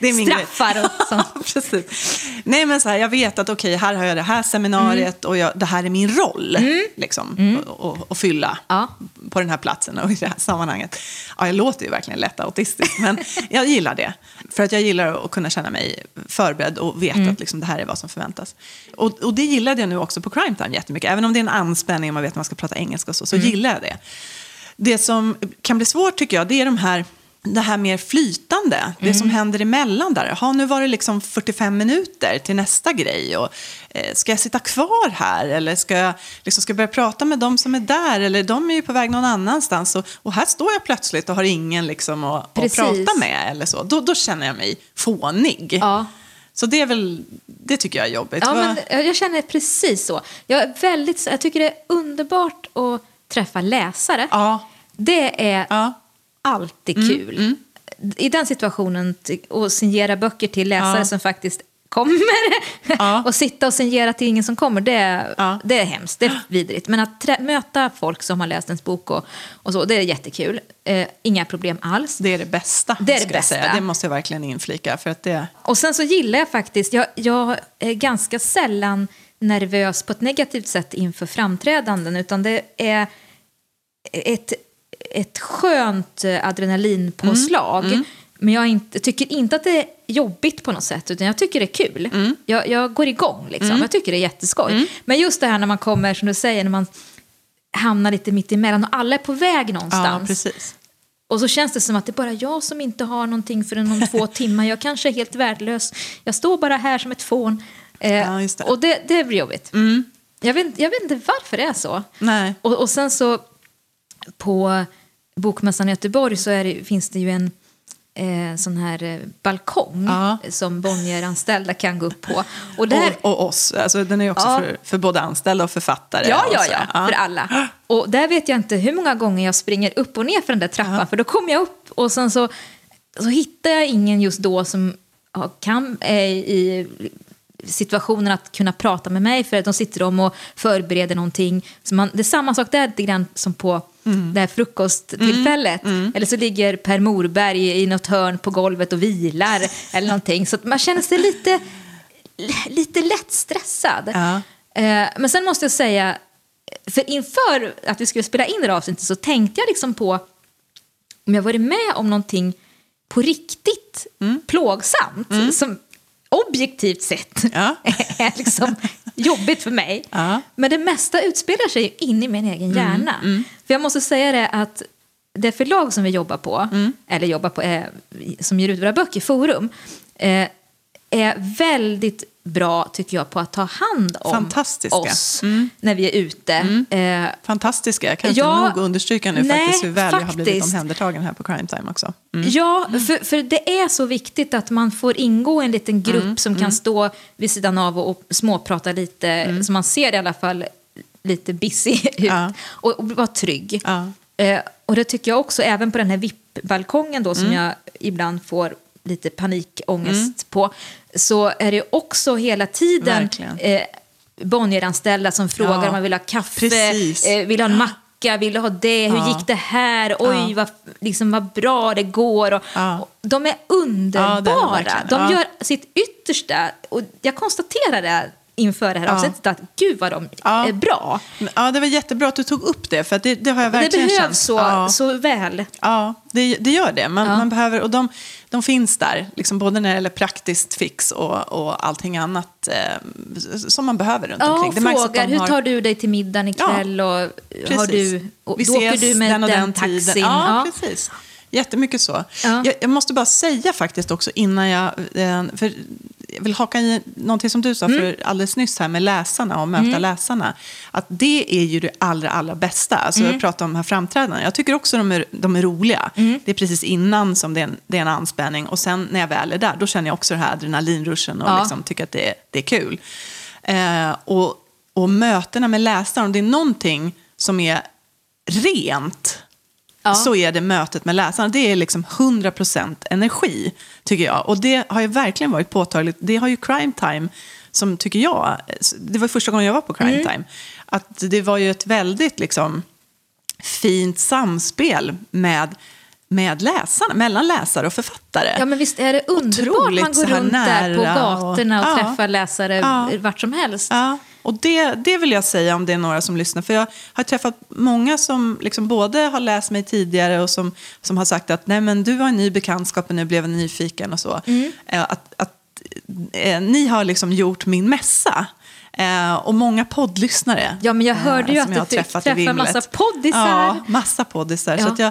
Speaker 2: Det är min grej.
Speaker 1: Straffar och sånt.
Speaker 2: Precis. Nej, men så här, jag vet att okej, här har jag det här seminariet och jag, det här är min roll liksom, och, och, och fylla
Speaker 1: Ja.
Speaker 2: på den här platsen och i det här sammanhanget. Ja, jag låter ju verkligen lätt autistisk, men jag gillar det. För att jag gillar att kunna känna mig förberedd och veta att liksom, det här är vad som förväntas. Och, och det gillade jag nu också på Crime Time jättemycket. Även om det är en anspänning och man vet att man ska prata engelska och så, så gillar jag det. Det som kan bli svårt tycker jag, det är de här det här mer flytande, det som händer emellan där. Ha, nu var det liksom 45 minuter till nästa grej. Och, eh, ska jag sitta kvar här eller ska jag, liksom, ska jag börja prata med de som är där? Eller de är ju på väg någon annanstans. Och, och här står jag plötsligt och har ingen liksom, att, att prata med. Eller så. Då, då känner jag mig fånig.
Speaker 1: Ja.
Speaker 2: Så det är väl, det tycker jag är jobbigt.
Speaker 1: Ja, men jag jag känner precis så. Jag, är väldigt, jag tycker det är underbart att träffa läsare.
Speaker 2: ja,
Speaker 1: Det är
Speaker 2: ja,
Speaker 1: alltid kul. I den situationen, och signera böcker till läsare
Speaker 2: Ja.
Speaker 1: som faktiskt kommer
Speaker 2: Ja.
Speaker 1: och sitta och signera till ingen som kommer, det
Speaker 2: Ja.
Speaker 1: det är hemskt, det är vidrigt. Men att trä- möta folk som har läst ens bok och, och så, det är jättekul. Eh, inga problem alls.
Speaker 2: det är det bästa.
Speaker 1: Det är det
Speaker 2: jag säga.
Speaker 1: bästa.
Speaker 2: Det måste jag verkligen inflika. För att det,
Speaker 1: Och sen så gillar jag faktiskt, jag, jag är ganska sällan nervös på ett negativt sätt inför framträdanden, utan det är ett, ett skönt eh, adrenalinpåslag.
Speaker 2: Mm,
Speaker 1: Men jag inte, tycker inte att det är jobbigt på något sätt, utan jag tycker det är kul.
Speaker 2: Mm.
Speaker 1: Jag, jag går igång, liksom. jag tycker det är jätteskoj. Men just det här när man kommer, som du säger, när man hamnar lite mitt emellan och alla är på väg
Speaker 2: ja,
Speaker 1: någonstans.
Speaker 2: precis.
Speaker 1: Och så känns det som att det är bara jag som inte har någonting förrän om två timmar. Jag kanske är helt värdelös. Jag står bara här som ett fån. Eh,
Speaker 2: Ja, det. Mm.
Speaker 1: Och det, det blir jobbigt. Jag, vet, jag vet inte varför det är så.
Speaker 2: Nej.
Speaker 1: Och, och sen så på Bokmässan i Göteborg så det, finns det ju en eh, sån här eh, balkong
Speaker 2: Ja.
Speaker 1: som Bonnier-anställda kan gå upp på. Och där,
Speaker 2: Och, och oss. Alltså, den är ju också
Speaker 1: Ja.
Speaker 2: för, för både anställda och författare.
Speaker 1: Ja, ja,
Speaker 2: så.
Speaker 1: ja, för alla. Och där vet jag inte hur många gånger jag springer upp och ner för den där trappan, för då kommer jag upp och sen så, så hittar jag ingen just då som ja, kan är i situationen att kunna prata med mig för att de sitter om och förbereder någonting. Så man, det är samma sak där lite grann som på det här frukosttillfället. Eller så ligger Per Morberg i något hörn på golvet och vilar eller någonting. Så man känner sig lite, lite lätt stressad.
Speaker 2: Ja.
Speaker 1: Eh, men sen måste jag säga, för inför att vi skulle spela in det här avsnittet så tänkte jag liksom på om jag varit med om någonting på riktigt plågsamt som objektivt sett
Speaker 2: Ja.
Speaker 1: är liksom jobbigt för mig.
Speaker 2: Ja.
Speaker 1: Men det mesta utspelar sig in i min egen hjärna. För jag måste säga det att det förlag som vi jobbar på, eller jobbar på, eh, som ger ut våra böcker, Forum, eh, är väldigt bra, tycker jag, på att ta hand om oss när vi är ute. Eh,
Speaker 2: Fantastiska. Jag kan inte
Speaker 1: Ja,
Speaker 2: nog understryka nu
Speaker 1: nej,
Speaker 2: faktiskt hur väl jag har blivit
Speaker 1: faktiskt.
Speaker 2: omhändertagen här på Crime Time också.
Speaker 1: Ja, för, för det är så viktigt att man får ingå i en liten grupp
Speaker 2: Mm,
Speaker 1: som kan stå vid sidan av och, och småprata lite, så man ser i alla fall lite busy ut
Speaker 2: Mm. Ja.
Speaker 1: och, och vara trygg.
Speaker 2: Ja.
Speaker 1: Eh, och det tycker jag också, även på den här VIP-balkongen då, som
Speaker 2: Mm.
Speaker 1: jag ibland får lite panikångest på, så är det också hela tiden
Speaker 2: Verkligen.
Speaker 1: eh, Bonnier-anställda som frågar
Speaker 2: Ja,
Speaker 1: om man vill ha kaffe, eh, vill ha en macka, vill ha det, hur
Speaker 2: Ja.
Speaker 1: gick det här, oj
Speaker 2: Ja.
Speaker 1: vad, liksom, vad bra det går. Och, och de är underbara,
Speaker 2: är de
Speaker 1: gör sitt yttersta. Och jag konstaterar det inför det här
Speaker 2: Ja.
Speaker 1: avsnittet, att gud vad de
Speaker 2: Ja.
Speaker 1: är bra.
Speaker 2: Ja, det var jättebra att du tog upp det, för att det, det har jag
Speaker 1: Det
Speaker 2: verkligen
Speaker 1: behövs
Speaker 2: känt.
Speaker 1: så,
Speaker 2: Ja.
Speaker 1: så väl.
Speaker 2: Ja, det, det gör det. Man,
Speaker 1: Ja.
Speaker 2: man behöver, och de, de finns där, liksom både när det gäller praktiskt fix och, och allting annat eh, som man behöver runt
Speaker 1: Ja,
Speaker 2: omkring. Det
Speaker 1: frågar
Speaker 2: de
Speaker 1: hur
Speaker 2: har-
Speaker 1: tar du dig till middagen ikväll? och har
Speaker 2: Precis.
Speaker 1: du, och,
Speaker 2: Vi
Speaker 1: då åker
Speaker 2: ses
Speaker 1: du med
Speaker 2: den
Speaker 1: den,
Speaker 2: och den
Speaker 1: taxin.
Speaker 2: tiden. Ja, precis. Jättemycket så.
Speaker 1: Ja.
Speaker 2: Jag, jag måste bara säga faktiskt också innan jag... eh, För jag vill haka i någonting som du sa
Speaker 1: Mm.
Speaker 2: för alldeles nyss här med läsarna och möta läsarna. Att det är ju det allra, allra bästa. Alltså
Speaker 1: Mm.
Speaker 2: Jag pratar om de här framträdandena. Jag tycker också de är, de är roliga.
Speaker 1: Mm.
Speaker 2: Det är precis innan som det är, en, det är en anspänning. Och sen när jag väl är där, då känner jag också den här adrenalinruschen och
Speaker 1: Ja.
Speaker 2: liksom tycker att det, är- det är kul. Eh, och, och mötena med läsarna, om det är någonting som är rent
Speaker 1: Ja.
Speaker 2: så är det mötet med läsarna. Det är liksom 100% energi, tycker jag. Och det har ju verkligen varit påtagligt. Det har ju Crime Time, som tycker jag, det var första gången jag var på Crime
Speaker 1: Mm.
Speaker 2: Time, att det var ju ett väldigt liksom, fint samspel med, med läsarna, mellan läsare och författare.
Speaker 1: Ja, men visst är det underbart
Speaker 2: Otroligt
Speaker 1: man går runt där på
Speaker 2: nära och-
Speaker 1: gatorna och,
Speaker 2: Ja.
Speaker 1: träffar läsare
Speaker 2: Ja.
Speaker 1: vart som helst.
Speaker 2: Ja, och det, det vill jag säga om det är några som lyssnar. För jag har träffat många som liksom både har läst mig tidigare och som, som har sagt att Nej, men du har en ny bekantskap och nu blev jag nyfiken och så.
Speaker 1: Mm.
Speaker 2: Eh, Att, att eh, ni har liksom gjort min mässa. Eh, och många poddlyssnare.
Speaker 1: Ja, men jag hörde ju
Speaker 2: eh,
Speaker 1: att
Speaker 2: som
Speaker 1: du
Speaker 2: träffat i
Speaker 1: träffa
Speaker 2: vimlet.
Speaker 1: massa poddisar.
Speaker 2: Ja, massa poddisar.
Speaker 1: Ja.
Speaker 2: Så att jag,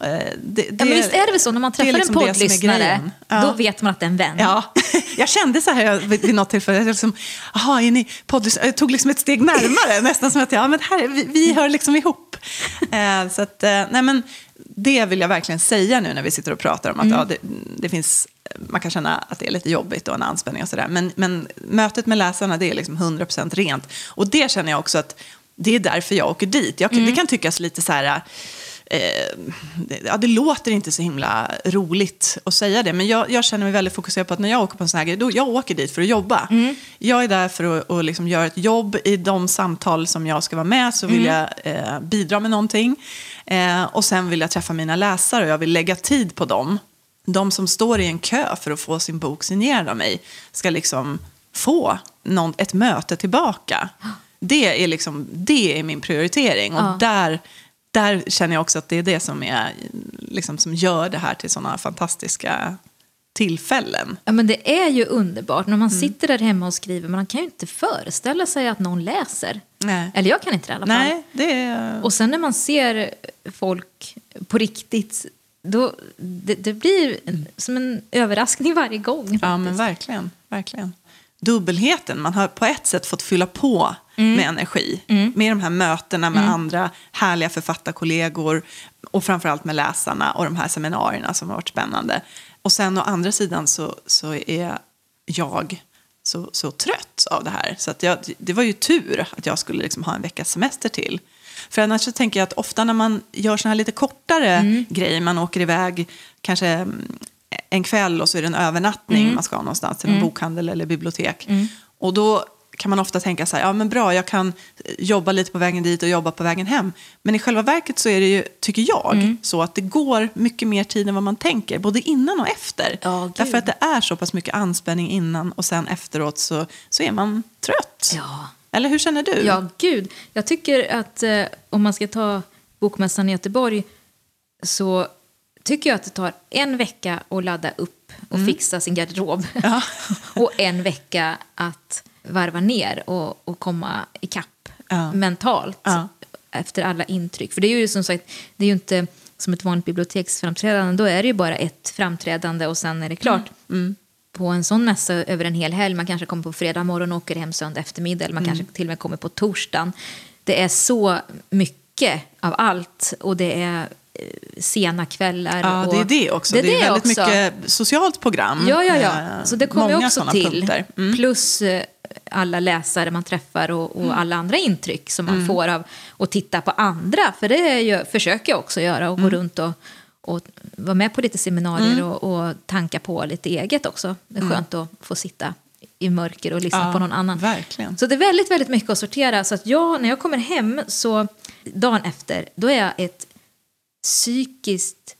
Speaker 2: det, det,
Speaker 1: Ja, men visst är det väl så, när man träffar
Speaker 2: liksom
Speaker 1: en poddlyssnare.
Speaker 2: Ja.
Speaker 1: då vet man att det är en vän.
Speaker 2: Ja, jag kände så här vid, vid något tillfälle, jag liksom, aha, är ni? Jag tog liksom ett steg närmare, nästan som att ja, men här, vi, vi hör liksom ihop. Eh, så att, eh, nej men, det vill jag verkligen säga nu när vi sitter och pratar om att ja, det, det finns, man kan känna att det är lite jobbigt och en anspänning och sådär. Men, men mötet med läsarna, det är liksom 100% rent. Och det känner jag också att det är därför jag åker dit. Jag, Det kan tyckas lite så här... Eh, det, ja, det låter inte så himla roligt att säga det, men jag, jag känner mig väldigt fokuserad på att när jag åker på en sån här grej, då, jag åker dit för att jobba. Jag är där för att, att liksom göra ett jobb. I de samtal som jag ska vara med så vill jag eh, bidra med någonting. Eh, och sen vill jag träffa mina läsare och jag vill lägga tid på dem. De som står i en kö för att få sin bok signerad av mig ska liksom få någon, ett möte tillbaka. Det är, liksom, det är min prioritering. Och
Speaker 1: Ja.
Speaker 2: där, där känner jag också att det är det som, är, liksom, som gör det här till sådana fantastiska tillfällen.
Speaker 1: Ja, men det är ju underbart när man
Speaker 2: Mm.
Speaker 1: sitter där hemma och skriver. Man kan ju inte föreställa sig att någon läser.
Speaker 2: Nej.
Speaker 1: Eller jag kan inte det i alla fall.
Speaker 2: Nej, det är...
Speaker 1: Och sen när man ser folk på riktigt, då, det, det blir en, som en överraskning varje gång.
Speaker 2: Ja,
Speaker 1: faktiskt.
Speaker 2: men verkligen. verkligen. Dubbelheten, man har på ett sätt fått fylla på
Speaker 1: Mm.
Speaker 2: med energi. Med de här mötena med andra härliga författarkollegor. och framförallt med läsarna och de här seminarierna som har varit spännande. Och sen å andra sidan så, så är jag så, så trött av det här. Så att jag, det var ju tur att jag skulle liksom ha en veckas semester till. För annars så tänker jag att ofta när man gör såna här lite kortare mm. grejer, man åker iväg kanske mm, en kväll och så är det en övernattning mm. man ska någonstans, till en mm. bokhandel eller bibliotek. Mm. Och då kan man ofta tänka så här, ja men bra, jag kan jobba lite på vägen dit och jobba på vägen hem. Men i själva verket så är det ju, tycker jag, mm. så att det går mycket mer tid än vad man tänker, både innan och efter.
Speaker 1: Oh,
Speaker 2: Därför att det är så pass mycket anspänning innan och sen efteråt så, så är man trött.
Speaker 1: Ja.
Speaker 2: Eller hur känner du?
Speaker 1: Ja, gud. Jag tycker att eh, om man ska ta Bokmässan i Göteborg så tycker jag att det tar en vecka att ladda upp och mm. fixa sin garderob. Ja. och en vecka att varva ner och, och komma ikapp ja. mentalt ja. efter alla intryck. För det är ju som sagt, det är ju inte som ett vanligt biblioteksframträdande, då är det ju bara ett framträdande och sen är det klart. Mm. Mm. På en sån mässa över en hel helg, man kanske kommer på fredag morgon och åker hem söndag eftermiddag, eller man mm. kanske till och med kommer på torsdagen. Det är så mycket av allt och det är Eh, sena kvällar.
Speaker 2: Ja, det är det också. Det är, det är väldigt också. mycket socialt program.
Speaker 1: Ja, ja, ja. Eh, så det kommer Många också till. Mm. Plus eh, alla läsare man träffar och, och mm. alla andra intryck som man mm. får av att titta på andra. För det ju, försöker jag också göra, och gå mm. runt och, och vara med på lite seminarier mm. och, och tanka på lite eget också. Det är mm. skönt att få sitta i mörker och lyssna
Speaker 2: ja,
Speaker 1: på någon annan.
Speaker 2: Verkligen.
Speaker 1: Så det är väldigt, väldigt mycket att sortera. Så att jag, när jag kommer hem så dagen efter, då är jag ett psykiskt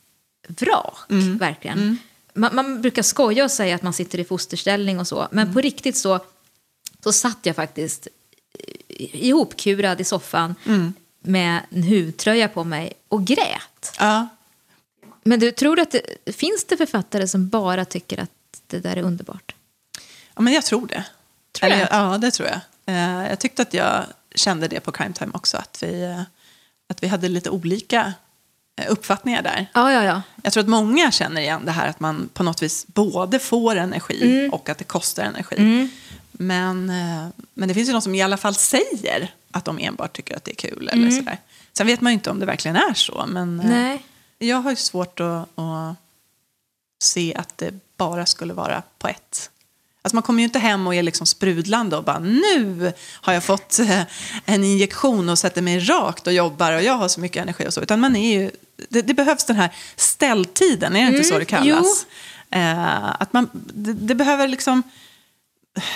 Speaker 1: vrak, mm. verkligen. Mm. Man, man, brukar skoja och säga att man sitter i fosterställning och så, men mm. på riktigt så, så satt jag faktiskt ihopkurad i soffan mm. med en huvtröja på mig och grät.
Speaker 2: Ja.
Speaker 1: Men du, tror att det, finns det författare som bara tycker att det där är underbart?
Speaker 2: Ja, men jag tror det.
Speaker 1: Tror Eller,
Speaker 2: ja, det tror jag. Eh, jag tyckte att jag kände det på Crime Time också, att vi, eh, att vi hade lite olika uppfattningar där.
Speaker 1: Ja, ja, ja.
Speaker 2: Jag tror att många känner igen det här att man på något vis både får energi mm. och att det kostar energi. Mm. Men, eh, men det finns ju de som i alla fall säger att de enbart tycker att det är kul. Eller mm. sådär. Sen vet man ju inte om det verkligen är så. Men eh,
Speaker 1: Nej.
Speaker 2: jag har ju svårt att, att se att det bara skulle vara på ett Alltså man kommer ju inte hem och är liksom sprudlande och bara nu har jag fått eh, en injektion och sätter mig rakt och jobbar och jag har så mycket energi och så. Utan man är ju, det, det behövs den här ställtiden, är det mm, inte så det kallas? Eh, att man, det, det behöver liksom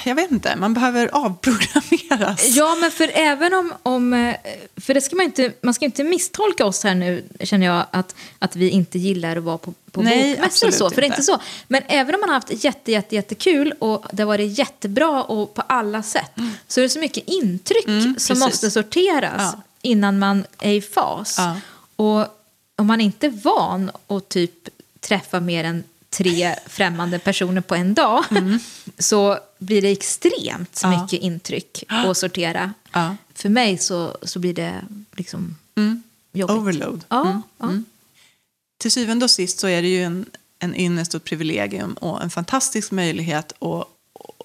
Speaker 2: jag vet inte, man behöver avprogrammeras.
Speaker 1: Ja, men för även om, om eh, för det ska man inte, man ska inte misstolka oss här nu, känner jag, att, att vi inte gillar att vara på, på bokmässor och så, för det är inte så. Men även om man har haft jätte, jätte, jättekul och det har varit jättebra och på alla sätt, mm. så är det så mycket intryck mm, som måste sorteras ja. innan man är i fas. Ja. Och om man inte är van att typ träffa mer än tre främmande personer på en dag mm. så blir det extremt ja. mycket intryck att sortera. Ja. För mig så, så blir det liksom mm. jobbigt.
Speaker 2: Overload.
Speaker 1: Ja, mm.
Speaker 2: Mm. Till syvende och sist så är det ju en, en ynnest och ett privilegium och en fantastisk möjlighet att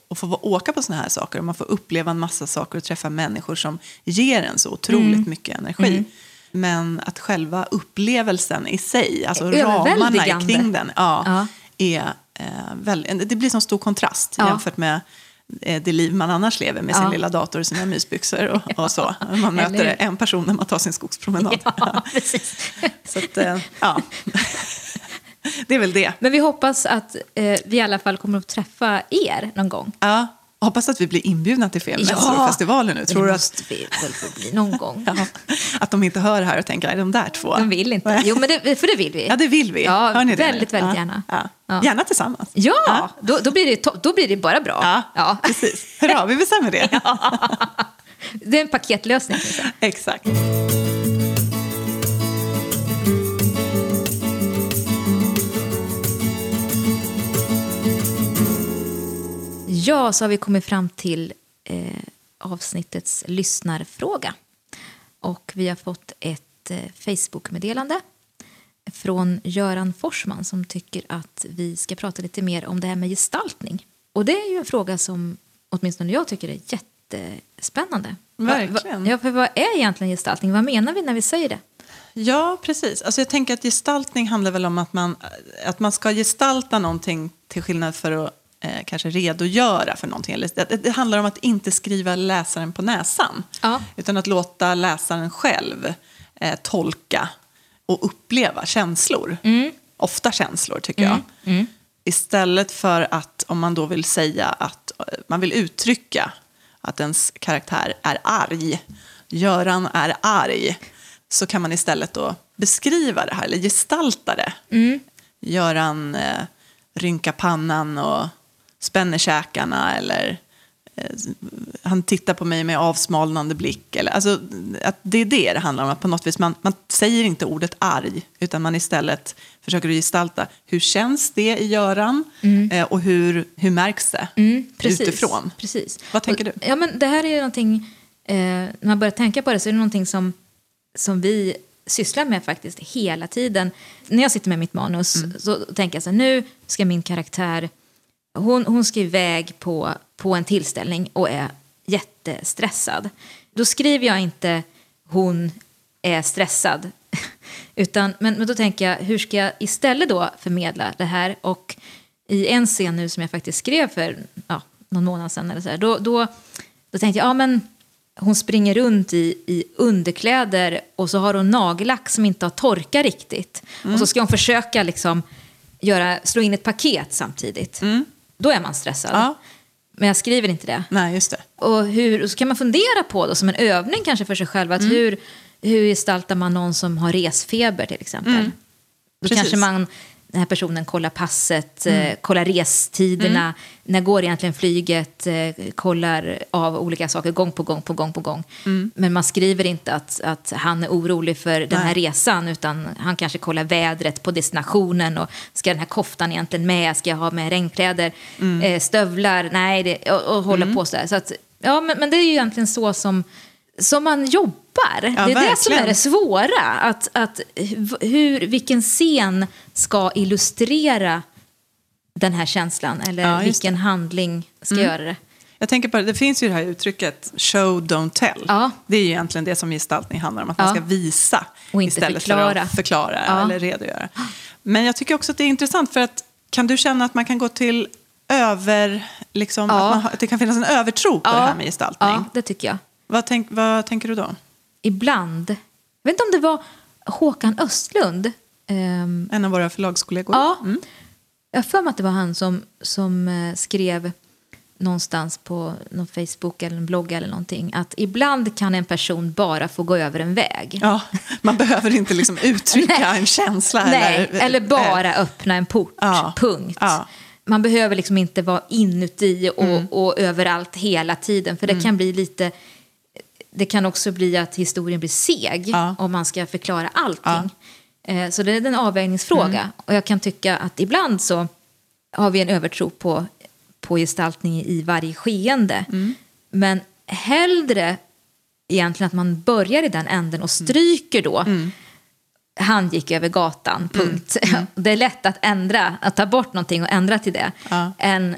Speaker 2: och få åka på såna här saker. Och man får uppleva en massa saker och träffa människor som ger en så otroligt mm. mycket energi. Mm. Men att själva upplevelsen i sig, alltså ramarna kring den, ja, är det blir en stor kontrast ja. jämfört med eh, det liv man annars lever med sin lilla dator och sina mysbyxor och, ja. och så. Man möter en person när man tar sin skogspromenad.
Speaker 1: Ja, precis.
Speaker 2: så att, eh, ja. det är väl det.
Speaker 1: Men vi hoppas att eh, vi i alla fall kommer att träffa er någon gång.
Speaker 2: Ja, Hoppas att vi blir inbjudna till filmmässor och festivaler nu. Tror
Speaker 1: det måste att... vi väl få bli någon gång.
Speaker 2: ja, att de inte hör här och tänker, är de där två?
Speaker 1: De vill inte. Jo, men det, för det vill vi.
Speaker 2: Ja, det vill vi.
Speaker 1: Ja, hör ni väldigt, det? väldigt gärna.
Speaker 2: Ja. Ja. Gärna tillsammans.
Speaker 1: Ja, ja. Då, då, blir det, då blir det bara bra.
Speaker 2: Ja, ja. precis. Hurra, vi bestämmer det.
Speaker 1: ja. Det är en paketlösning.
Speaker 2: Exakt.
Speaker 1: Ja, så har vi kommit fram till eh, avsnittets lyssnarfråga. Och vi har fått ett eh, Facebook-meddelande från Göran Forsman som tycker att vi ska prata lite mer om det här med gestaltning. Och det är ju en fråga som åtminstone jag tycker är jättespännande.
Speaker 2: Verkligen.
Speaker 1: Va, va, ja, för vad är egentligen gestaltning? Vad menar vi när vi säger det?
Speaker 2: Ja, precis. Alltså jag tänker att gestaltning handlar väl om att man, att man ska gestalta någonting till skillnad för att eh, kanske redogöra för någonting. Det, det handlar om att inte skriva läsaren på näsan.
Speaker 1: Ja.
Speaker 2: Utan att låta läsaren själv eh, tolka och uppleva känslor. Ofta känslor, tycker jag. Istället för att, om man då vill säga att eh, man vill uttrycka att ens karaktär är arg, Göran är arg, så kan man istället då beskriva det här, eller gestalta det. Göran eh, rynkar pannan och spänner käkarna, eller eh, han tittar på mig med avsmalnande blick. Eller, alltså, att det är det det handlar om, att på något vis man, man säger inte ordet arg, utan man istället försöker gestalta hur känns det i Göran eh, och hur, hur märks det
Speaker 1: Mm, precis,
Speaker 2: utifrån.
Speaker 1: Precis.
Speaker 2: Vad tänker du?
Speaker 1: Ja, men det här är ju någonting, eh, när man börjar tänka på det så är det någonting som, som vi sysslar med faktiskt hela tiden. När jag sitter med mitt manus
Speaker 2: Mm.
Speaker 1: så tänker jag så här, nu ska min karaktär, hon, hon ska iväg på, på en tillställning och är jättestressad. Då skriver jag inte hon är stressad. Utan, men, men då tänker jag, hur ska jag istället då förmedla det här? Och i en scen nu som jag faktiskt skrev för ja, någon månad sedan, eller så här, då, då, då tänkte jag, ja men hon springer runt i, i underkläder och så har hon nagellack som inte har torkat riktigt. Och så ska hon försöka liksom göra, slå in ett paket samtidigt. Då är man stressad.
Speaker 2: Ja.
Speaker 1: Men jag skriver inte det.
Speaker 2: Nej, just det.
Speaker 1: Och, hur, och så kan man fundera på då, som en övning kanske för sig själv, att hur, hur gestaltar man någon som har resfeber till exempel? Då
Speaker 2: Precis.
Speaker 1: kanske man, den här personen kollar passet, eh, kollar restiderna, när går egentligen flyget, eh, kollar av olika saker gång på gång på gång på gång. Men man skriver inte att, att han är orolig för den här
Speaker 2: Nej.
Speaker 1: resan, utan han kanske kollar vädret på destinationen och ska den här koftan egentligen med, ska jag ha med regnkläder, eh, stövlar, nej, det, och, och hålla på så där. Så att, ja, men, men det är ju egentligen så som, som man jobbar. det är det som är
Speaker 2: verkligen.
Speaker 1: det svåra. Att, att hur, vilken scen ska illustrera den här känslan eller
Speaker 2: Ja,
Speaker 1: vilken handling ska göra det.
Speaker 2: Jag tänker på det, det finns ju det här uttrycket show, don't tell.
Speaker 1: Ja.
Speaker 2: Det är ju egentligen det som gestaltning handlar om, att man
Speaker 1: Ja.
Speaker 2: ska visa
Speaker 1: Och inte
Speaker 2: istället för
Speaker 1: förklara.
Speaker 2: att förklara
Speaker 1: Ja.
Speaker 2: eller redogöra. Men jag tycker också att det är intressant för att kan du känna att man kan gå till över, liksom,
Speaker 1: Ja.
Speaker 2: att, man, att det kan finnas en övertro på det här med gestaltning?
Speaker 1: ja, det tycker jag.
Speaker 2: Vad, tänk, vad tänker du då?
Speaker 1: Ibland. Jag vet inte om det var Håkan Östlund. ehm,
Speaker 2: En av våra förlagskollegor?
Speaker 1: Ja, jag har för mig att det var han som, som eh, skrev någonstans på någon Facebook eller en blogg eller någonting att ibland kan en person bara få gå över en väg.
Speaker 2: Ja, man behöver inte liksom uttrycka en känsla.
Speaker 1: Nej,
Speaker 2: eller,
Speaker 1: eller bara öppna en port.
Speaker 2: Ja.
Speaker 1: Punkt.
Speaker 2: Ja.
Speaker 1: Man behöver liksom inte vara inuti och,
Speaker 2: Mm.
Speaker 1: och överallt hela tiden. För det kan bli lite... Det kan också bli att historien blir seg
Speaker 2: Ja.
Speaker 1: om man ska förklara allting. Eh, Så det är en avvägningsfråga.
Speaker 2: Mm.
Speaker 1: Och jag kan tycka att ibland så har vi en övertro på, på gestaltning i varje skeende.
Speaker 2: Mm.
Speaker 1: Men hellre egentligen att man börjar i den änden
Speaker 2: Mm.
Speaker 1: och stryker då han gick över gatan,
Speaker 2: Mm.
Speaker 1: punkt. Det är lätt att ändra, att ta bort någonting och ändra till det.
Speaker 2: Ja.
Speaker 1: Än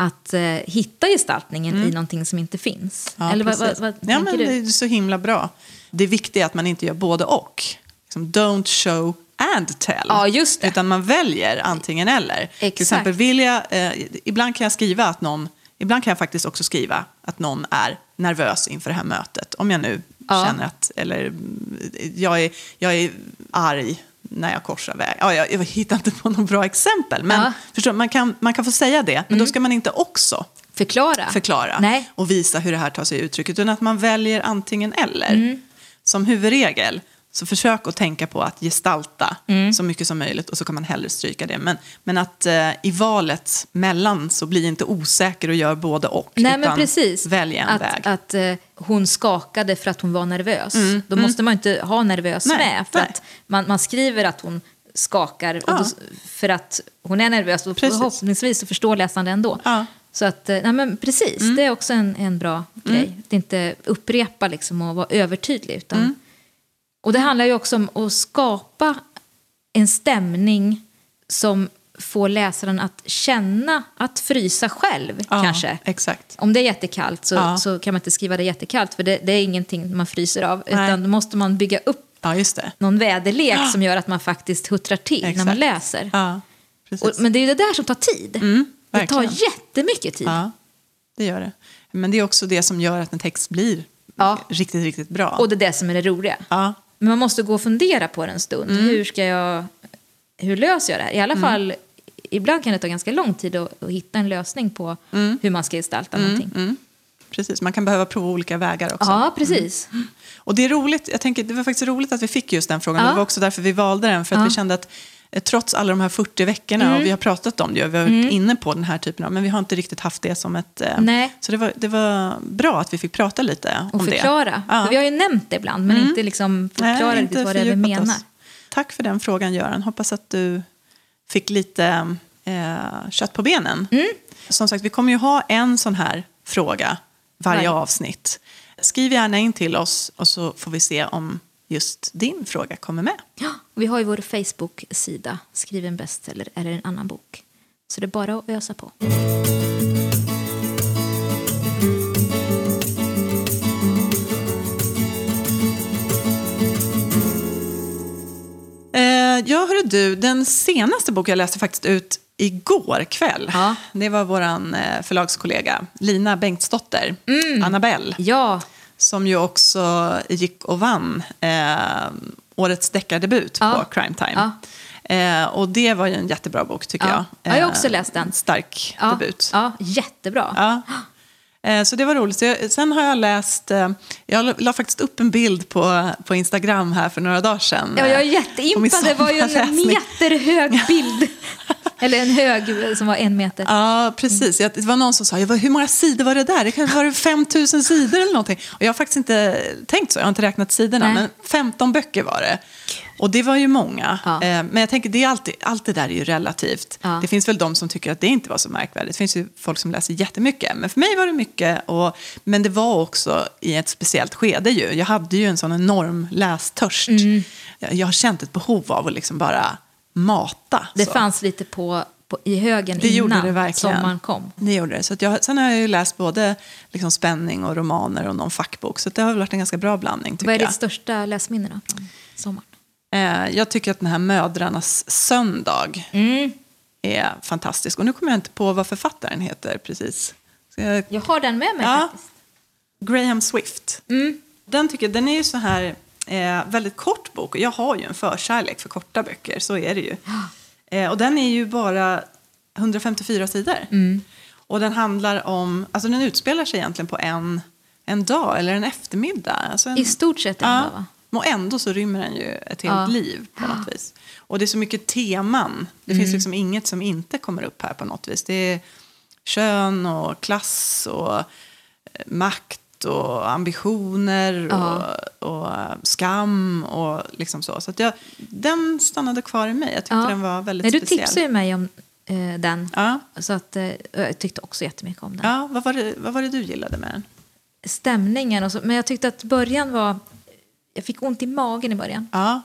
Speaker 1: att eh, hitta gestaltningen i någonting som inte finns.
Speaker 2: Mm. Ja,
Speaker 1: Eller vad, vad, vad
Speaker 2: ja, men
Speaker 1: du?
Speaker 2: Det är så himla bra. Det är viktigt att man inte gör både och. Liksom, don't show and tell.
Speaker 1: Ja, just det.
Speaker 2: Utan man väljer antingen eller. Till
Speaker 1: Exakt.
Speaker 2: exempel vill jag, eh, ibland kan jag skriva att någon, ibland kan jag faktiskt också skriva att någon är nervös inför det här mötet. Om jag nu
Speaker 1: Ja.
Speaker 2: känner att, eller mm, jag är, jag är arg när jag korsar väg. Ja, jag, jag hittar inte på något bra exempel. Men
Speaker 1: Ja. Mm.
Speaker 2: förstår, man, kan, man kan få säga det, men då ska man inte också
Speaker 1: Förklara.
Speaker 2: förklara
Speaker 1: Nej.
Speaker 2: och visa hur det här tar sig uttryck. Utan att man väljer antingen eller.
Speaker 1: Mm.
Speaker 2: Som huvudregel, så försök att tänka på att gestalta
Speaker 1: Mm.
Speaker 2: så mycket som möjligt och så kan man hellre stryka det. Men, men att eh, i valet mellan så bli inte osäker och gör både och.
Speaker 1: Nej, men
Speaker 2: utan
Speaker 1: precis.
Speaker 2: välj en
Speaker 1: att,
Speaker 2: väg.
Speaker 1: Att eh, hon skakade för att hon var nervös. Då måste man inte ha nervös
Speaker 2: Nej,
Speaker 1: med. För
Speaker 2: nej.
Speaker 1: att man, man skriver att hon skakar
Speaker 2: Ja.
Speaker 1: då, för att hon är nervös. Och
Speaker 2: Precis.
Speaker 1: förhoppningsvis så förstår läsaren det ändå.
Speaker 2: Ja.
Speaker 1: Så att, eh, nej men precis, det är också en, en bra grej. Att inte upprepa liksom och vara övertydlig. Utan, Och det handlar ju också om att skapa en stämning som får läsaren att känna, att frysa själv
Speaker 2: Ja,
Speaker 1: kanske.
Speaker 2: Exakt.
Speaker 1: Om det är jättekallt så,
Speaker 2: Ja.
Speaker 1: så kan man inte skriva det jättekallt för det, det är ingenting man fryser av.
Speaker 2: Nej.
Speaker 1: Utan då måste man bygga upp
Speaker 2: Ja,
Speaker 1: någon väderlek som gör att man faktiskt huttrar till när man
Speaker 2: Exakt.
Speaker 1: läser. Och, men det är ju det där som tar tid. det tar jättemycket tid.
Speaker 2: Ja, det gör det. Men det är också det som gör att en text blir riktigt, riktigt bra.
Speaker 1: Och det är det som är det roliga. Men man måste gå och fundera på det en stund.
Speaker 2: Mm.
Speaker 1: Hur ska jag... Hur löser jag det här? I alla fall, ibland kan det ta ganska lång tid att, att hitta en lösning på
Speaker 2: Mm.
Speaker 1: hur man ska gestalta någonting.
Speaker 2: precis. Man kan behöva prova olika vägar också.
Speaker 1: Ja, precis.
Speaker 2: Och det är roligt, jag tänker, det var faktiskt roligt att vi fick just den frågan.
Speaker 1: Ja.
Speaker 2: Det var också därför vi valde den. För att
Speaker 1: Ja.
Speaker 2: vi kände att eh, trots alla de här 40 veckorna,
Speaker 1: Mm.
Speaker 2: och vi har pratat om det, och vi har varit inne på den här typen av, men vi har inte riktigt haft det som ett... eh,
Speaker 1: Nej.
Speaker 2: Så det var, det var bra att vi fick prata lite
Speaker 1: Och
Speaker 2: om
Speaker 1: förklara.
Speaker 2: det. Ja. Mm.
Speaker 1: För vi har ju nämnt det ibland, men inte liksom förklara
Speaker 2: Nej,
Speaker 1: riktigt
Speaker 2: inte
Speaker 1: vad det är vi menar.
Speaker 2: oss. Tack för den frågan, Göran. Hoppas att du fick lite eh, kött på benen.
Speaker 1: Mm.
Speaker 2: Som sagt, vi kommer ju ha en sån här fråga varje
Speaker 1: Varje.
Speaker 2: avsnitt. Skriv gärna in till oss och så får vi se om just din fråga kommer med.
Speaker 1: Ja, vi har ju vår Facebook-sida, Skriv en bestseller eller en annan bok. Så det är bara att ösa på.
Speaker 2: Ja, hörru du, den senaste bok jag läste faktiskt ut igår kväll.
Speaker 1: Ja.
Speaker 2: Det var vår eh, förlagskollega Lina Bengtsdotter, Annabelle.
Speaker 1: Ja,
Speaker 2: Som ju också gick och vann eh, årets deckardebut
Speaker 1: Ja.
Speaker 2: på Crime Time. Eh, och det var ju en jättebra bok tycker
Speaker 1: Ja.
Speaker 2: jag.
Speaker 1: Ja, jag har
Speaker 2: Eh,
Speaker 1: också läst den.
Speaker 2: Stark debut.
Speaker 1: ja jättebebra.
Speaker 2: Eh, Så det var roligt. Jag, sen har jag läst, eh, jag la, faktiskt upp en bild på, på Instagram här för några dagar sedan.
Speaker 1: Ja, jag är
Speaker 2: eh,
Speaker 1: jätteimpad. Det var ju en meterhög bild. Eller en hög som var en meter.
Speaker 2: Ja, precis. Jag, det var någon som sa, "Ja, vad- hur många sidor var det där? Det kanske var 5 000 sidor eller någonting. Och jag har faktiskt inte tänkt så, jag har inte räknat sidorna,
Speaker 1: Nej.
Speaker 2: men 15 böcker var det. Och det var ju många.
Speaker 1: Ja.
Speaker 2: Eh, Men jag tänker, det är alltid, allt det där är ju relativt.
Speaker 1: Ja.
Speaker 2: Det finns väl de som tycker att det inte var så märkvärdigt. Det finns ju folk som läser jättemycket. Men för mig var det mycket. Och, men det var också i ett speciellt skede ju. Jag hade ju en sån enorm lästörst.
Speaker 1: Mm.
Speaker 2: Jag, jag har känt ett behov av att liksom bara mata.
Speaker 1: Det
Speaker 2: så.
Speaker 1: fanns lite på, på, i högen
Speaker 2: Det
Speaker 1: innan
Speaker 2: det verkligen.
Speaker 1: sommaren kom.
Speaker 2: Det gjorde det. Så jag, sen har jag ju läst både liksom spänning och romaner och någon fackbok. Så det har varit en ganska bra blandning tycker
Speaker 1: Vad är ditt största läsminne då från sommaren?
Speaker 2: Eh, jag tycker att den här Mödrarnas söndag
Speaker 1: Mm.
Speaker 2: är fantastisk. Och nu kommer jag inte på vad författaren heter precis. Jag,
Speaker 1: Jag har den med mig
Speaker 2: Ja.
Speaker 1: faktiskt.
Speaker 2: Graham Swift.
Speaker 1: Mm.
Speaker 2: Den, tycker, den är ju så här eh, väldigt kort bok. Jag har ju en förkärlek för korta böcker, så är det ju. Eh, och den är ju bara 154 sidor.
Speaker 1: Mm.
Speaker 2: Och den handlar om, alltså den utspelar sig egentligen på en, en dag eller en eftermiddag. Alltså en,
Speaker 1: I stort sett
Speaker 2: ja,
Speaker 1: va?
Speaker 2: Och ändå så rymmer den ju ett helt
Speaker 1: Ja.
Speaker 2: liv på något vis. Och det är så mycket teman. Det
Speaker 1: Mm.
Speaker 2: finns liksom inget som inte kommer upp här på något vis. Det är kön och klass och eh, makt och ambitioner och, och skam och liksom så. Så att jag, den stannade kvar i mig. Jag tyckte
Speaker 1: Ja.
Speaker 2: den var väldigt
Speaker 1: Nej, du
Speaker 2: speciell.
Speaker 1: tipsade ju mig om eh, den.
Speaker 2: Ja.
Speaker 1: Så att, eh, jag tyckte också jättemycket om den.
Speaker 2: Ja, vad var, det, vad var det du gillade med den?
Speaker 1: Stämningen och så. Men jag tyckte att början var... Jag fick ont i magen i början.
Speaker 2: Ja,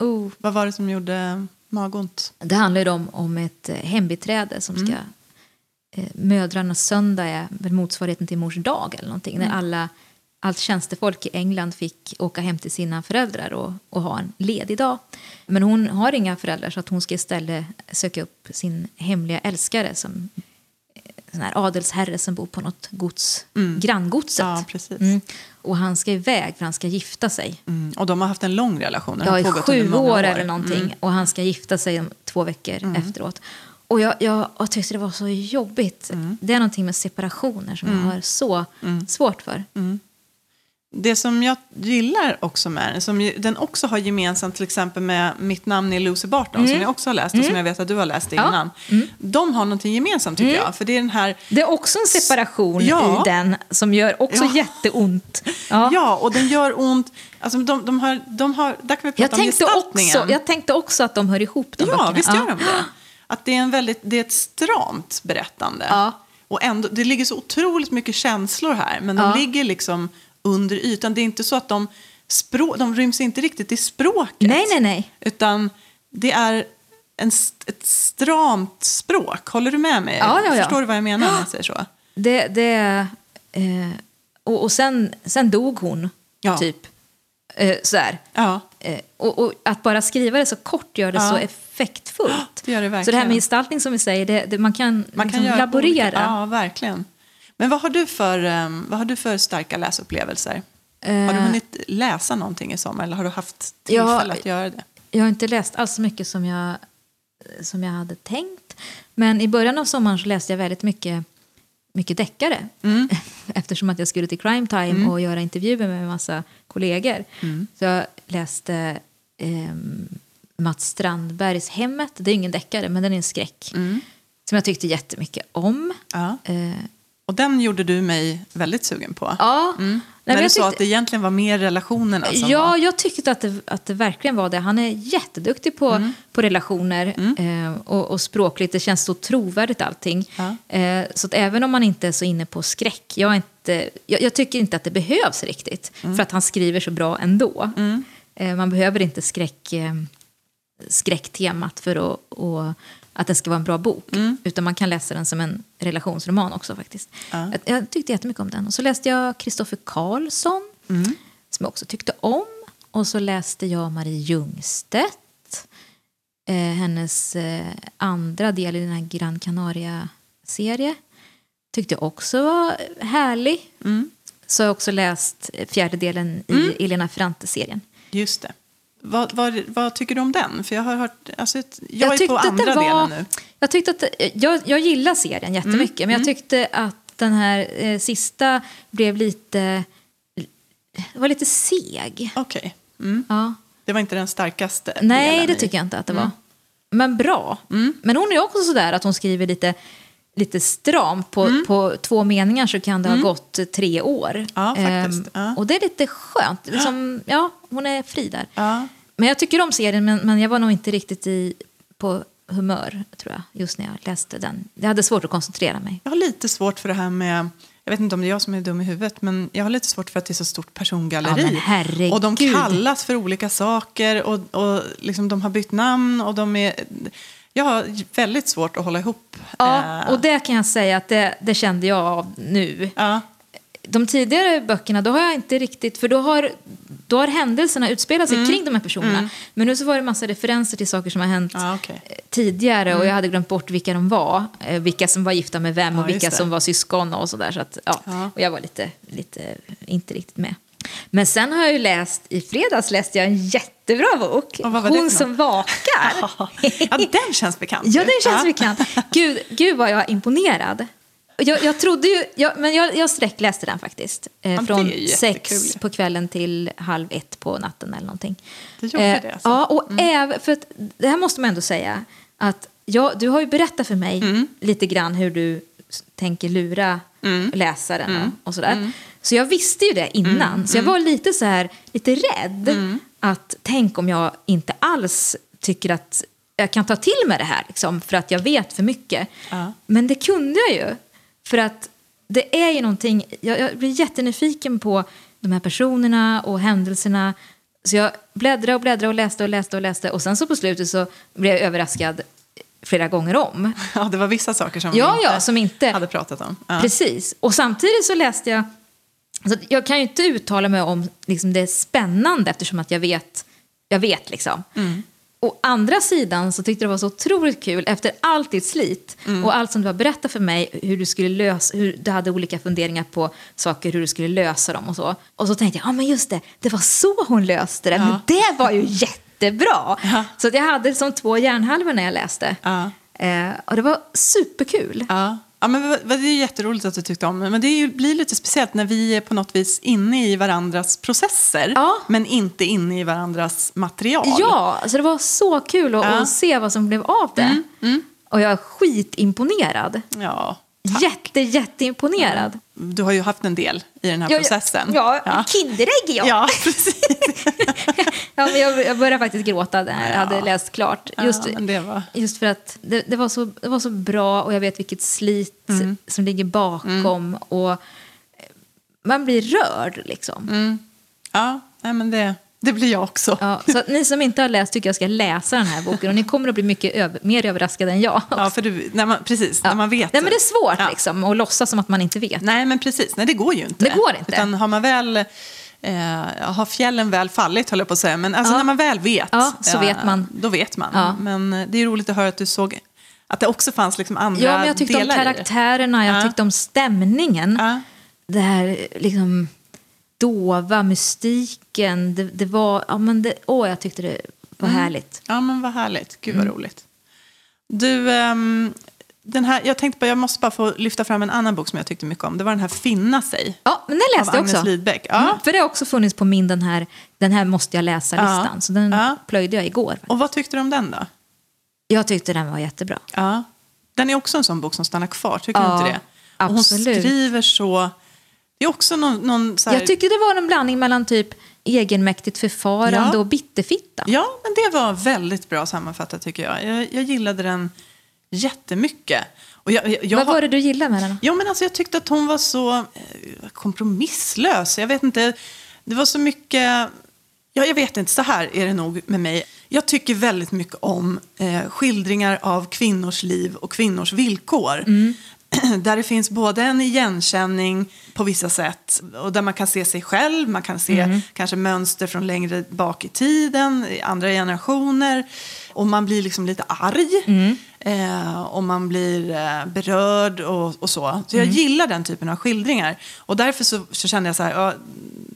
Speaker 1: Oh.
Speaker 2: vad var det som gjorde magont?
Speaker 1: Det handlar ju om, om ett eh, hembiträde som ska... Eh, mödrarnas söndag är väl motsvarigheten till mors dag eller någonting. När alla, allt tjänstefolk i England fick åka hem till sina föräldrar och, och ha en ledig dag. Men hon har inga föräldrar så att hon ska istället söka upp sin hemliga älskare som eh, sån här adelsherre som bor på något gods, granngodset.
Speaker 2: Ja.
Speaker 1: Mm. Och han ska iväg för han ska gifta sig.
Speaker 2: Mm. Och de har haft en lång relation.
Speaker 1: Ja, i sju
Speaker 2: många
Speaker 1: år eller någonting.
Speaker 2: Mm.
Speaker 1: Och han ska gifta sig två veckor efteråt. Och jag, jag, jag tyckte det var så jobbigt.
Speaker 2: Mm.
Speaker 1: Det är någonting med separationer som jag har så svårt för.
Speaker 2: Mm. Det som jag gillar också med den, som den också har gemensamt till exempel med Mitt namn är Lucy Barton, som jag också har läst och som jag vet att du har läst
Speaker 1: Mm. Ja.
Speaker 2: innan. De har någonting gemensamt tycker jag. För det är den här
Speaker 1: Det är också en separation
Speaker 2: Ja.
Speaker 1: i den som gör också
Speaker 2: Ja.
Speaker 1: jätteont. Ja.
Speaker 2: Ja, och den gör ont. Alltså, de, de har, de har, där kan vi prata
Speaker 1: Jag,
Speaker 2: om
Speaker 1: tänkte
Speaker 2: gestaltningen.
Speaker 1: också, jag tänkte också att de hör ihop, de
Speaker 2: ja,
Speaker 1: böckerna.
Speaker 2: visst gör de det. Att det är, en väldigt, det är ett stramt berättande.
Speaker 1: Ja.
Speaker 2: Och ändå, det ligger så otroligt mycket känslor här, men de
Speaker 1: Ja.
Speaker 2: ligger liksom under ytan. Det är inte så att de, språ, de ryms inte riktigt i språket.
Speaker 1: Nej, nej, nej.
Speaker 2: Utan det är en, ett stramt språk. Håller du med mig?
Speaker 1: Ja, ja, ja.
Speaker 2: Förstår du vad jag menar när jag säger så?
Speaker 1: Det, det, eh, och och sen, sen dog hon, typ. Eh, sådär.
Speaker 2: Ja.
Speaker 1: Eh, och, och att bara skriva det så kort gör det
Speaker 2: Ja.
Speaker 1: så effektfullt.
Speaker 2: Det gör det
Speaker 1: så det här
Speaker 2: verkligen.
Speaker 1: med gestaltning som vi säger, det, det, man kan,
Speaker 2: Man
Speaker 1: liksom
Speaker 2: kan göra
Speaker 1: laborera.
Speaker 2: Olika, ja, verkligen. Men vad har du för, um, vad har du för starka läsupplevelser? Har du
Speaker 1: Eh,
Speaker 2: hunnit läsa någonting i sommar eller har du haft tillfälle att göra det?
Speaker 1: Jag har inte läst alls så mycket som jag, som jag hade tänkt. Men i början av sommaren så läste jag väldigt mycket, mycket deckare.
Speaker 2: Mm.
Speaker 1: Eftersom att jag skulle till Crime Time och göra intervjuer med en massa kollegor.
Speaker 2: Mm.
Speaker 1: Så jag läste ehm, Mats Strandbergs Hemmet. Det är ingen deckare, men den är en skräck.
Speaker 2: Mm.
Speaker 1: Som jag tyckte jättemycket om.
Speaker 2: Ja.
Speaker 1: Eh,
Speaker 2: Och den gjorde du mig väldigt sugen på.
Speaker 1: ja.
Speaker 2: Mm.
Speaker 1: Nej,
Speaker 2: När
Speaker 1: men
Speaker 2: du sa
Speaker 1: tyckte-
Speaker 2: att det egentligen var mer relationerna som
Speaker 1: Ja,
Speaker 2: var...
Speaker 1: jag tyckte att det, att det verkligen var det. Han är jätteduktig på,
Speaker 2: Mm.
Speaker 1: på relationer eh, och, och språkligt. Det känns så trovärdigt allting.
Speaker 2: Ja.
Speaker 1: Eh, så att även om man inte är så inne på skräck, jag, inte, jag, jag tycker inte att det behövs riktigt.
Speaker 2: Mm.
Speaker 1: För att han skriver så bra ändå. Eh, man behöver inte skräck, eh, skräcktemat för att, och, att det ska vara en bra bok. Utan man kan läsa den som en relationsroman också faktiskt.
Speaker 2: Ja.
Speaker 1: Jag, tyckte jättemycket om den. Och så läste jag Kristoffer Karlsson som jag också tyckte om. Och så läste jag Marie Ljungstedt. Eh, hennes eh, andra del i den här Gran Canaria-serie. Tyckte jag också var härlig.
Speaker 2: Mm.
Speaker 1: Så har jag också läst eh, fjärde delen i Elena Ferrante-serien.
Speaker 2: Just det. Vad, vad, vad tycker du om den? För jag har hört... Alltså, ett- jag, är på andra
Speaker 1: var-
Speaker 2: delen nu.
Speaker 1: Jag, tyckte att, jag, jag gillar serien jättemycket,
Speaker 2: Mm.
Speaker 1: men jag tyckte att den här eh, sista blev lite... Det var lite seg.
Speaker 2: Okej. Mm.
Speaker 1: Ja.
Speaker 2: Det var inte den starkaste
Speaker 1: Nej,
Speaker 2: delen
Speaker 1: det
Speaker 2: i-
Speaker 1: tycker jag inte att det var. Men bra. Men hon är också sådär att hon skriver lite, lite stramt. På, på två meningar så kan det ha gått tre år.
Speaker 2: Ja, faktiskt.
Speaker 1: Ehm,
Speaker 2: Ja.
Speaker 1: Och det är lite skönt. Liksom, ja, hon är fri där.
Speaker 2: Ja.
Speaker 1: Men jag tycker om serien, men, men jag var nog inte riktigt i, på humör, tror jag, just när jag läste den. Jag hade svårt att koncentrera mig.
Speaker 2: Jag har lite svårt för det här med... Jag vet inte om det är jag som är dum i huvudet, men jag har lite svårt för att det är så stort persongalleri.
Speaker 1: Ja,
Speaker 2: och de kallas för olika saker och, och liksom de har bytt namn och de är... Jag har väldigt svårt att hålla ihop.
Speaker 1: Ja,
Speaker 2: eh,
Speaker 1: och det kan jag säga att det, det kände jag av nu.
Speaker 2: ja.
Speaker 1: de tidigare böckerna, då har jag inte riktigt, för då har, då har händelserna utspelat sig
Speaker 2: Mm.
Speaker 1: kring de här personerna. Men nu så var det massa referenser till saker som har hänt
Speaker 2: Ja, okej.
Speaker 1: eh, tidigare och jag hade glömt bort vilka de var. Eh, vilka som var gifta med vem
Speaker 2: Ja,
Speaker 1: och vilka som var syskon och sådär. Så att. Ja. Och jag var lite, lite, inte riktigt med. Men sen har jag ju läst, i fredags läste jag en jättebra bok. Hon som vakar.
Speaker 2: ja, den känns bekant.
Speaker 1: Ja, den känns
Speaker 2: Ja.
Speaker 1: bekant. Gud, gud vad jag är imponerad. Jag, jag trodde ju, jag, men jag, jag sträckläste den faktiskt. Eh,
Speaker 2: Ja,
Speaker 1: från sex på kvällen till halv ett på natten eller någonting.
Speaker 2: Det gjorde det, alltså.
Speaker 1: Ja, och även, för att, det här måste man ändå säga. Att jag, du har ju berättat för mig
Speaker 2: Mm.
Speaker 1: lite grann hur du tänker lura läsaren
Speaker 2: Mm.
Speaker 1: och, och sådär. Så jag visste ju det innan. Så jag var lite så här, lite rädd.
Speaker 2: Mm.
Speaker 1: Att tänk om jag inte alls tycker att jag kan ta till mig det här. Liksom, för att jag vet för mycket.
Speaker 2: Ja.
Speaker 1: Men det kunde jag ju. För att det är ju någonting, jag, jag blir jättenyfiken på de här personerna och händelserna. Så jag bläddrade och bläddrade och läste och läste och läste. Och sen så på slutet så blev jag överraskad flera gånger om.
Speaker 2: Ja, det var vissa saker som
Speaker 1: Ja,
Speaker 2: vi
Speaker 1: ja,
Speaker 2: inte
Speaker 1: som inte...
Speaker 2: hade pratat om. Ja.
Speaker 1: Precis. Och samtidigt så läste jag... Alltså, jag kan ju inte uttala mig om liksom, det är spännande eftersom att jag vet. Jag vet liksom.
Speaker 2: Mm.
Speaker 1: Å andra sidan så tyckte jag det var så otroligt kul efter allt ditt slit
Speaker 2: Mm.
Speaker 1: och allt som du har berättat för mig hur du skulle lösa, hur du hade olika funderingar på saker, hur du skulle lösa dem och så. Och så tänkte jag, ja men just det, det var så hon löste det, men
Speaker 2: Ja.
Speaker 1: det var ju jättebra.
Speaker 2: Ja.
Speaker 1: Så jag hade som två hjärnhalvor när jag läste.
Speaker 2: Ja.
Speaker 1: Eh, och det var superkul.
Speaker 2: Ja. Ja, men det är jätteroligt att du tyckte om det. Men det ju, blir lite speciellt när vi är på något vis inne i varandras processer.
Speaker 1: Ja.
Speaker 2: Men inte inne i varandras material.
Speaker 1: Ja, alltså det var så kul att,
Speaker 2: Ja. Mm,
Speaker 1: se vad som blev av det. Och jag är skitimponerad.
Speaker 2: ja.
Speaker 1: Jätte, jätteimponerad.
Speaker 2: Du har ju haft en del i den här
Speaker 1: Ja,
Speaker 2: processen.
Speaker 1: Ja,
Speaker 2: ja.
Speaker 1: Kinderägg ja.
Speaker 2: Ja, precis.
Speaker 1: ja men jag, jag började faktiskt gråta när jag
Speaker 2: Ja.
Speaker 1: hade läst klart. Just,
Speaker 2: ja, var...
Speaker 1: just för att det, det, var så, det var så bra och jag vet vilket slit
Speaker 2: Mm.
Speaker 1: som ligger bakom. Och eh, man blir rörd liksom.
Speaker 2: Mm. Ja, nej, men det, det blir jag också.
Speaker 1: Ja, så ni som inte har läst tycker jag ska läsa den här boken och ni kommer att bli mycket över, mer överraskade än jag.
Speaker 2: Ja, för du, när man, precis, när man vet.
Speaker 1: Nej, men det är svårt
Speaker 2: Ja.
Speaker 1: liksom, att låtsas som att man inte vet.
Speaker 2: Nej, men precis. Nej, det går ju inte.
Speaker 1: Det går inte.
Speaker 2: Utan har man väl eh, har fjällen väl fallit, höll jag på att säga. Men alltså,
Speaker 1: Ja.
Speaker 2: när man väl vet,
Speaker 1: Ja, så vet man.
Speaker 2: då vet man.
Speaker 1: Ja.
Speaker 2: Men eh, det är roligt att höra att du såg att det också fanns liksom andra
Speaker 1: Ja, men jag tyckte om
Speaker 2: delar
Speaker 1: karaktärerna, jag
Speaker 2: Ja.
Speaker 1: tyckte om stämningen. Det här liksom dova mystiken. Det, det var, ja men det, åh jag tyckte det var
Speaker 2: Mm.
Speaker 1: härligt.
Speaker 2: Ja, men vad härligt. Gud
Speaker 1: Mm.
Speaker 2: vad roligt. Du, ehm, den här, jag tänkte bara, jag måste bara få lyfta fram en annan bok som jag tyckte mycket om. Det var den här Finna sig.
Speaker 1: Ja, men den läste jag också.
Speaker 2: Lidbeck. Ja.
Speaker 1: Mm, för det har också funnits på min den här, den här måste jag läsa-listan.
Speaker 2: Ja.
Speaker 1: Så den
Speaker 2: Ja.
Speaker 1: plöjde jag igår.
Speaker 2: Och vad tyckte du om den då?
Speaker 1: Jag tyckte den var jättebra.
Speaker 2: Ja. Den är också en sån bok som stannar kvar, tycker
Speaker 1: Ja,
Speaker 2: du inte det? Och hon
Speaker 1: absolut.
Speaker 2: skriver så... Det är också någon... någon här,
Speaker 1: Jag tyckte det var en blandning mellan typ egenmäktigt förfarande
Speaker 2: Ja.
Speaker 1: och bitterfitta.
Speaker 2: Ja, men det var väldigt bra sammanfattat tycker jag. Jag, jag gillade den jättemycket. Och jag, jag, jag
Speaker 1: Vad var det du gillade med den?
Speaker 2: Ja, men alltså, jag tyckte att hon var så eh, kompromisslös. Jag vet inte, det var så mycket... Ja, jag vet inte, så här är det nog med mig. Jag tycker väldigt mycket om eh, skildringar av kvinnors liv och kvinnors villkor. Där det finns både en igenkänning på vissa sätt och där man kan se sig själv, man kan se kanske mönster från längre bak i tiden, andra generationer. Och man blir liksom lite arg eh, och man blir eh, berörd och, och så. Så jag gillar den typen av skildringar. Och därför så, så kände jag så här, ja,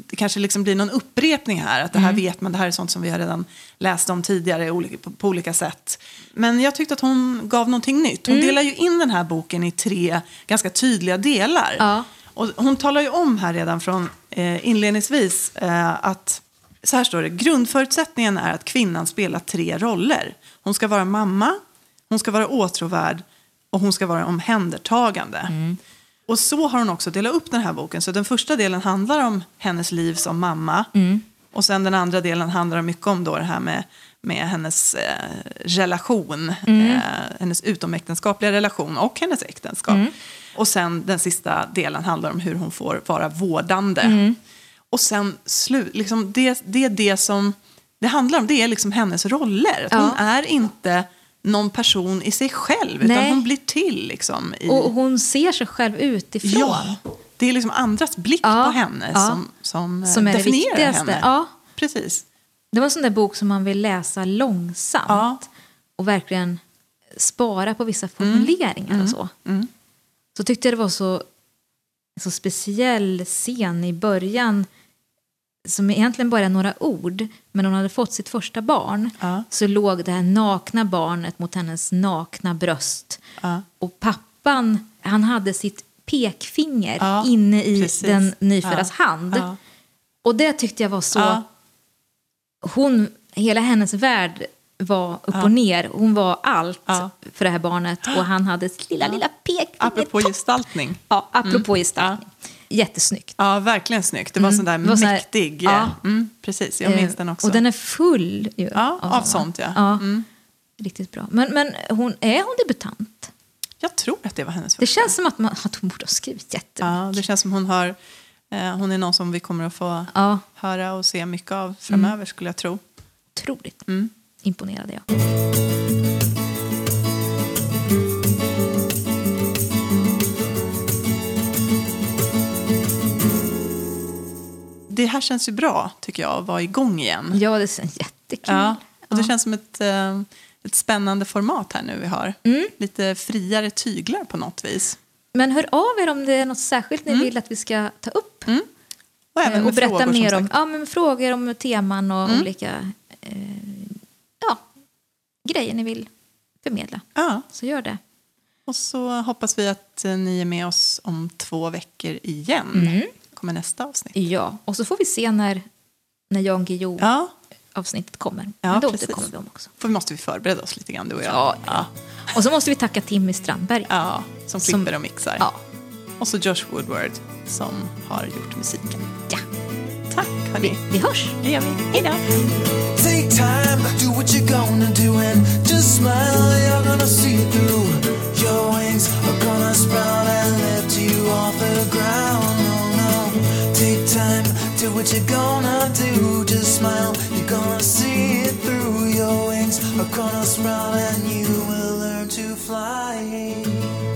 Speaker 2: det kanske liksom blir någon upprepning här. Att det här vet man, det här är sånt som vi har redan läst om tidigare på, på olika sätt. Men jag tyckte att hon gav någonting nytt. Hon delar ju in den här boken i tre ganska tydliga delar.
Speaker 1: Ja.
Speaker 2: Och hon talar ju om här redan från eh, inledningsvis eh, att så här står det, grundförutsättningen är att kvinnan spelar tre roller. Hon ska vara mamma, hon ska vara åtråvärd och hon ska vara omhändertagande. Och så har hon också delat upp den här boken. Så den första delen handlar om hennes liv som mamma. Och sen den andra delen handlar mycket om då det här med, med hennes eh, relation. Eh, hennes utomäktenskapliga relation och hennes äktenskap. Och sen den sista delen handlar om hur hon får vara vårdande. Och sen slut, liksom det, det är det som det handlar om. Det är liksom hennes roller.
Speaker 1: Ja.
Speaker 2: Hon är inte någon person i sig själv. Utan
Speaker 1: Nej.
Speaker 2: hon blir till liksom. I,
Speaker 1: Och hon ser sig själv utifrån.
Speaker 2: Ja, det är liksom andras blick
Speaker 1: Ja,
Speaker 2: på henne
Speaker 1: ja.
Speaker 2: som, som, eh,
Speaker 1: Som
Speaker 2: definierar henne.
Speaker 1: Ja.
Speaker 2: Precis.
Speaker 1: Det var en sån där bok som man vill läsa långsamt. Och verkligen spara på vissa formuleringar och så.
Speaker 2: Mm.
Speaker 1: Så tyckte jag det var så, så speciell scen i början. Som egentligen bara är några ord. Men hon hade fått sitt första barn.
Speaker 2: Ja.
Speaker 1: Så låg det här nakna barnet mot hennes nakna bröst.
Speaker 2: Ja.
Speaker 1: Och pappan, han hade sitt pekfinger
Speaker 2: Ja,
Speaker 1: inne i
Speaker 2: precis.
Speaker 1: den nyföddas hand. Och det tyckte jag var så... Hon, hela hennes värld var upp
Speaker 2: Ja.
Speaker 1: och ner. Hon var allt
Speaker 2: Ja.
Speaker 1: för det här barnet. Och han hade sitt lilla, lilla pekfinger.
Speaker 2: Apropå gestaltning.
Speaker 1: Ja, apropå gestaltning. Jättesnyggt.
Speaker 2: Ja, verkligen snyggt. Det var sån där
Speaker 1: Det var sån här-
Speaker 2: mäktig.
Speaker 1: ja.
Speaker 2: Mm, precis, jag minns
Speaker 1: Eh,
Speaker 2: den också.
Speaker 1: Och den är full ju,
Speaker 2: Ja, av sånt, ja.
Speaker 1: ja.
Speaker 2: Mm.
Speaker 1: Riktigt bra. Men, men hon, är hon debutant?
Speaker 2: Jag tror att det var hennes
Speaker 1: Det
Speaker 2: första.
Speaker 1: känns som att, man, att hon borde ha skrivit jättemycket.
Speaker 2: Ja, det känns som hon har... Eh, hon är någon som vi kommer att få
Speaker 1: Ja,
Speaker 2: höra och se mycket av framöver, skulle jag tro.
Speaker 1: otroligt
Speaker 2: Mm.
Speaker 1: imponerad är jag.
Speaker 2: Det här känns ju bra, tycker jag, att vara igång igen.
Speaker 1: Ja, det känns jättekul.
Speaker 2: Ja, och det känns som ett, eh, ett spännande format här nu vi har.
Speaker 1: Mm.
Speaker 2: Lite friare tyglar på något vis.
Speaker 1: Men hör av er om det är något särskilt ni vill att vi ska ta upp.
Speaker 2: Och även
Speaker 1: Eh, och berätta
Speaker 2: frågor,
Speaker 1: mer om.
Speaker 2: Mm.
Speaker 1: ja, men frågor om teman och olika eh, ja, grejer ni vill förmedla.
Speaker 2: Ja,
Speaker 1: Så gör det.
Speaker 2: och så hoppas vi att eh, ni är med oss om två veckor igen.
Speaker 1: Mm.
Speaker 2: kommer nästa avsnitt.
Speaker 1: Ja, och så får vi se när, när Jan Guillou
Speaker 2: Ja,
Speaker 1: avsnittet kommer.
Speaker 2: Ja,
Speaker 1: Men då
Speaker 2: precis.
Speaker 1: återkommer vi om också.
Speaker 2: för måste vi förbereda oss lite grann, du och jag.
Speaker 1: Ja,
Speaker 2: ja.
Speaker 1: Och så måste vi tacka Timmy Strandberg.
Speaker 2: Ja, som
Speaker 1: Som-
Speaker 2: klipper och mixar.
Speaker 1: Ja.
Speaker 2: Och så Josh Woodward som har gjort musiken.
Speaker 1: ja.
Speaker 2: Tack hörni.
Speaker 1: Vi hörs!
Speaker 2: Det gör vi. Hej då.
Speaker 3: Take time, do what you're gonna do, and just smile. You're gonna see it through. Your wings are gonna sprout and lift you off the ground. take time, do what you're gonna do. Just smile, you're gonna see it through. Your wings A corner smile, and you will learn to fly.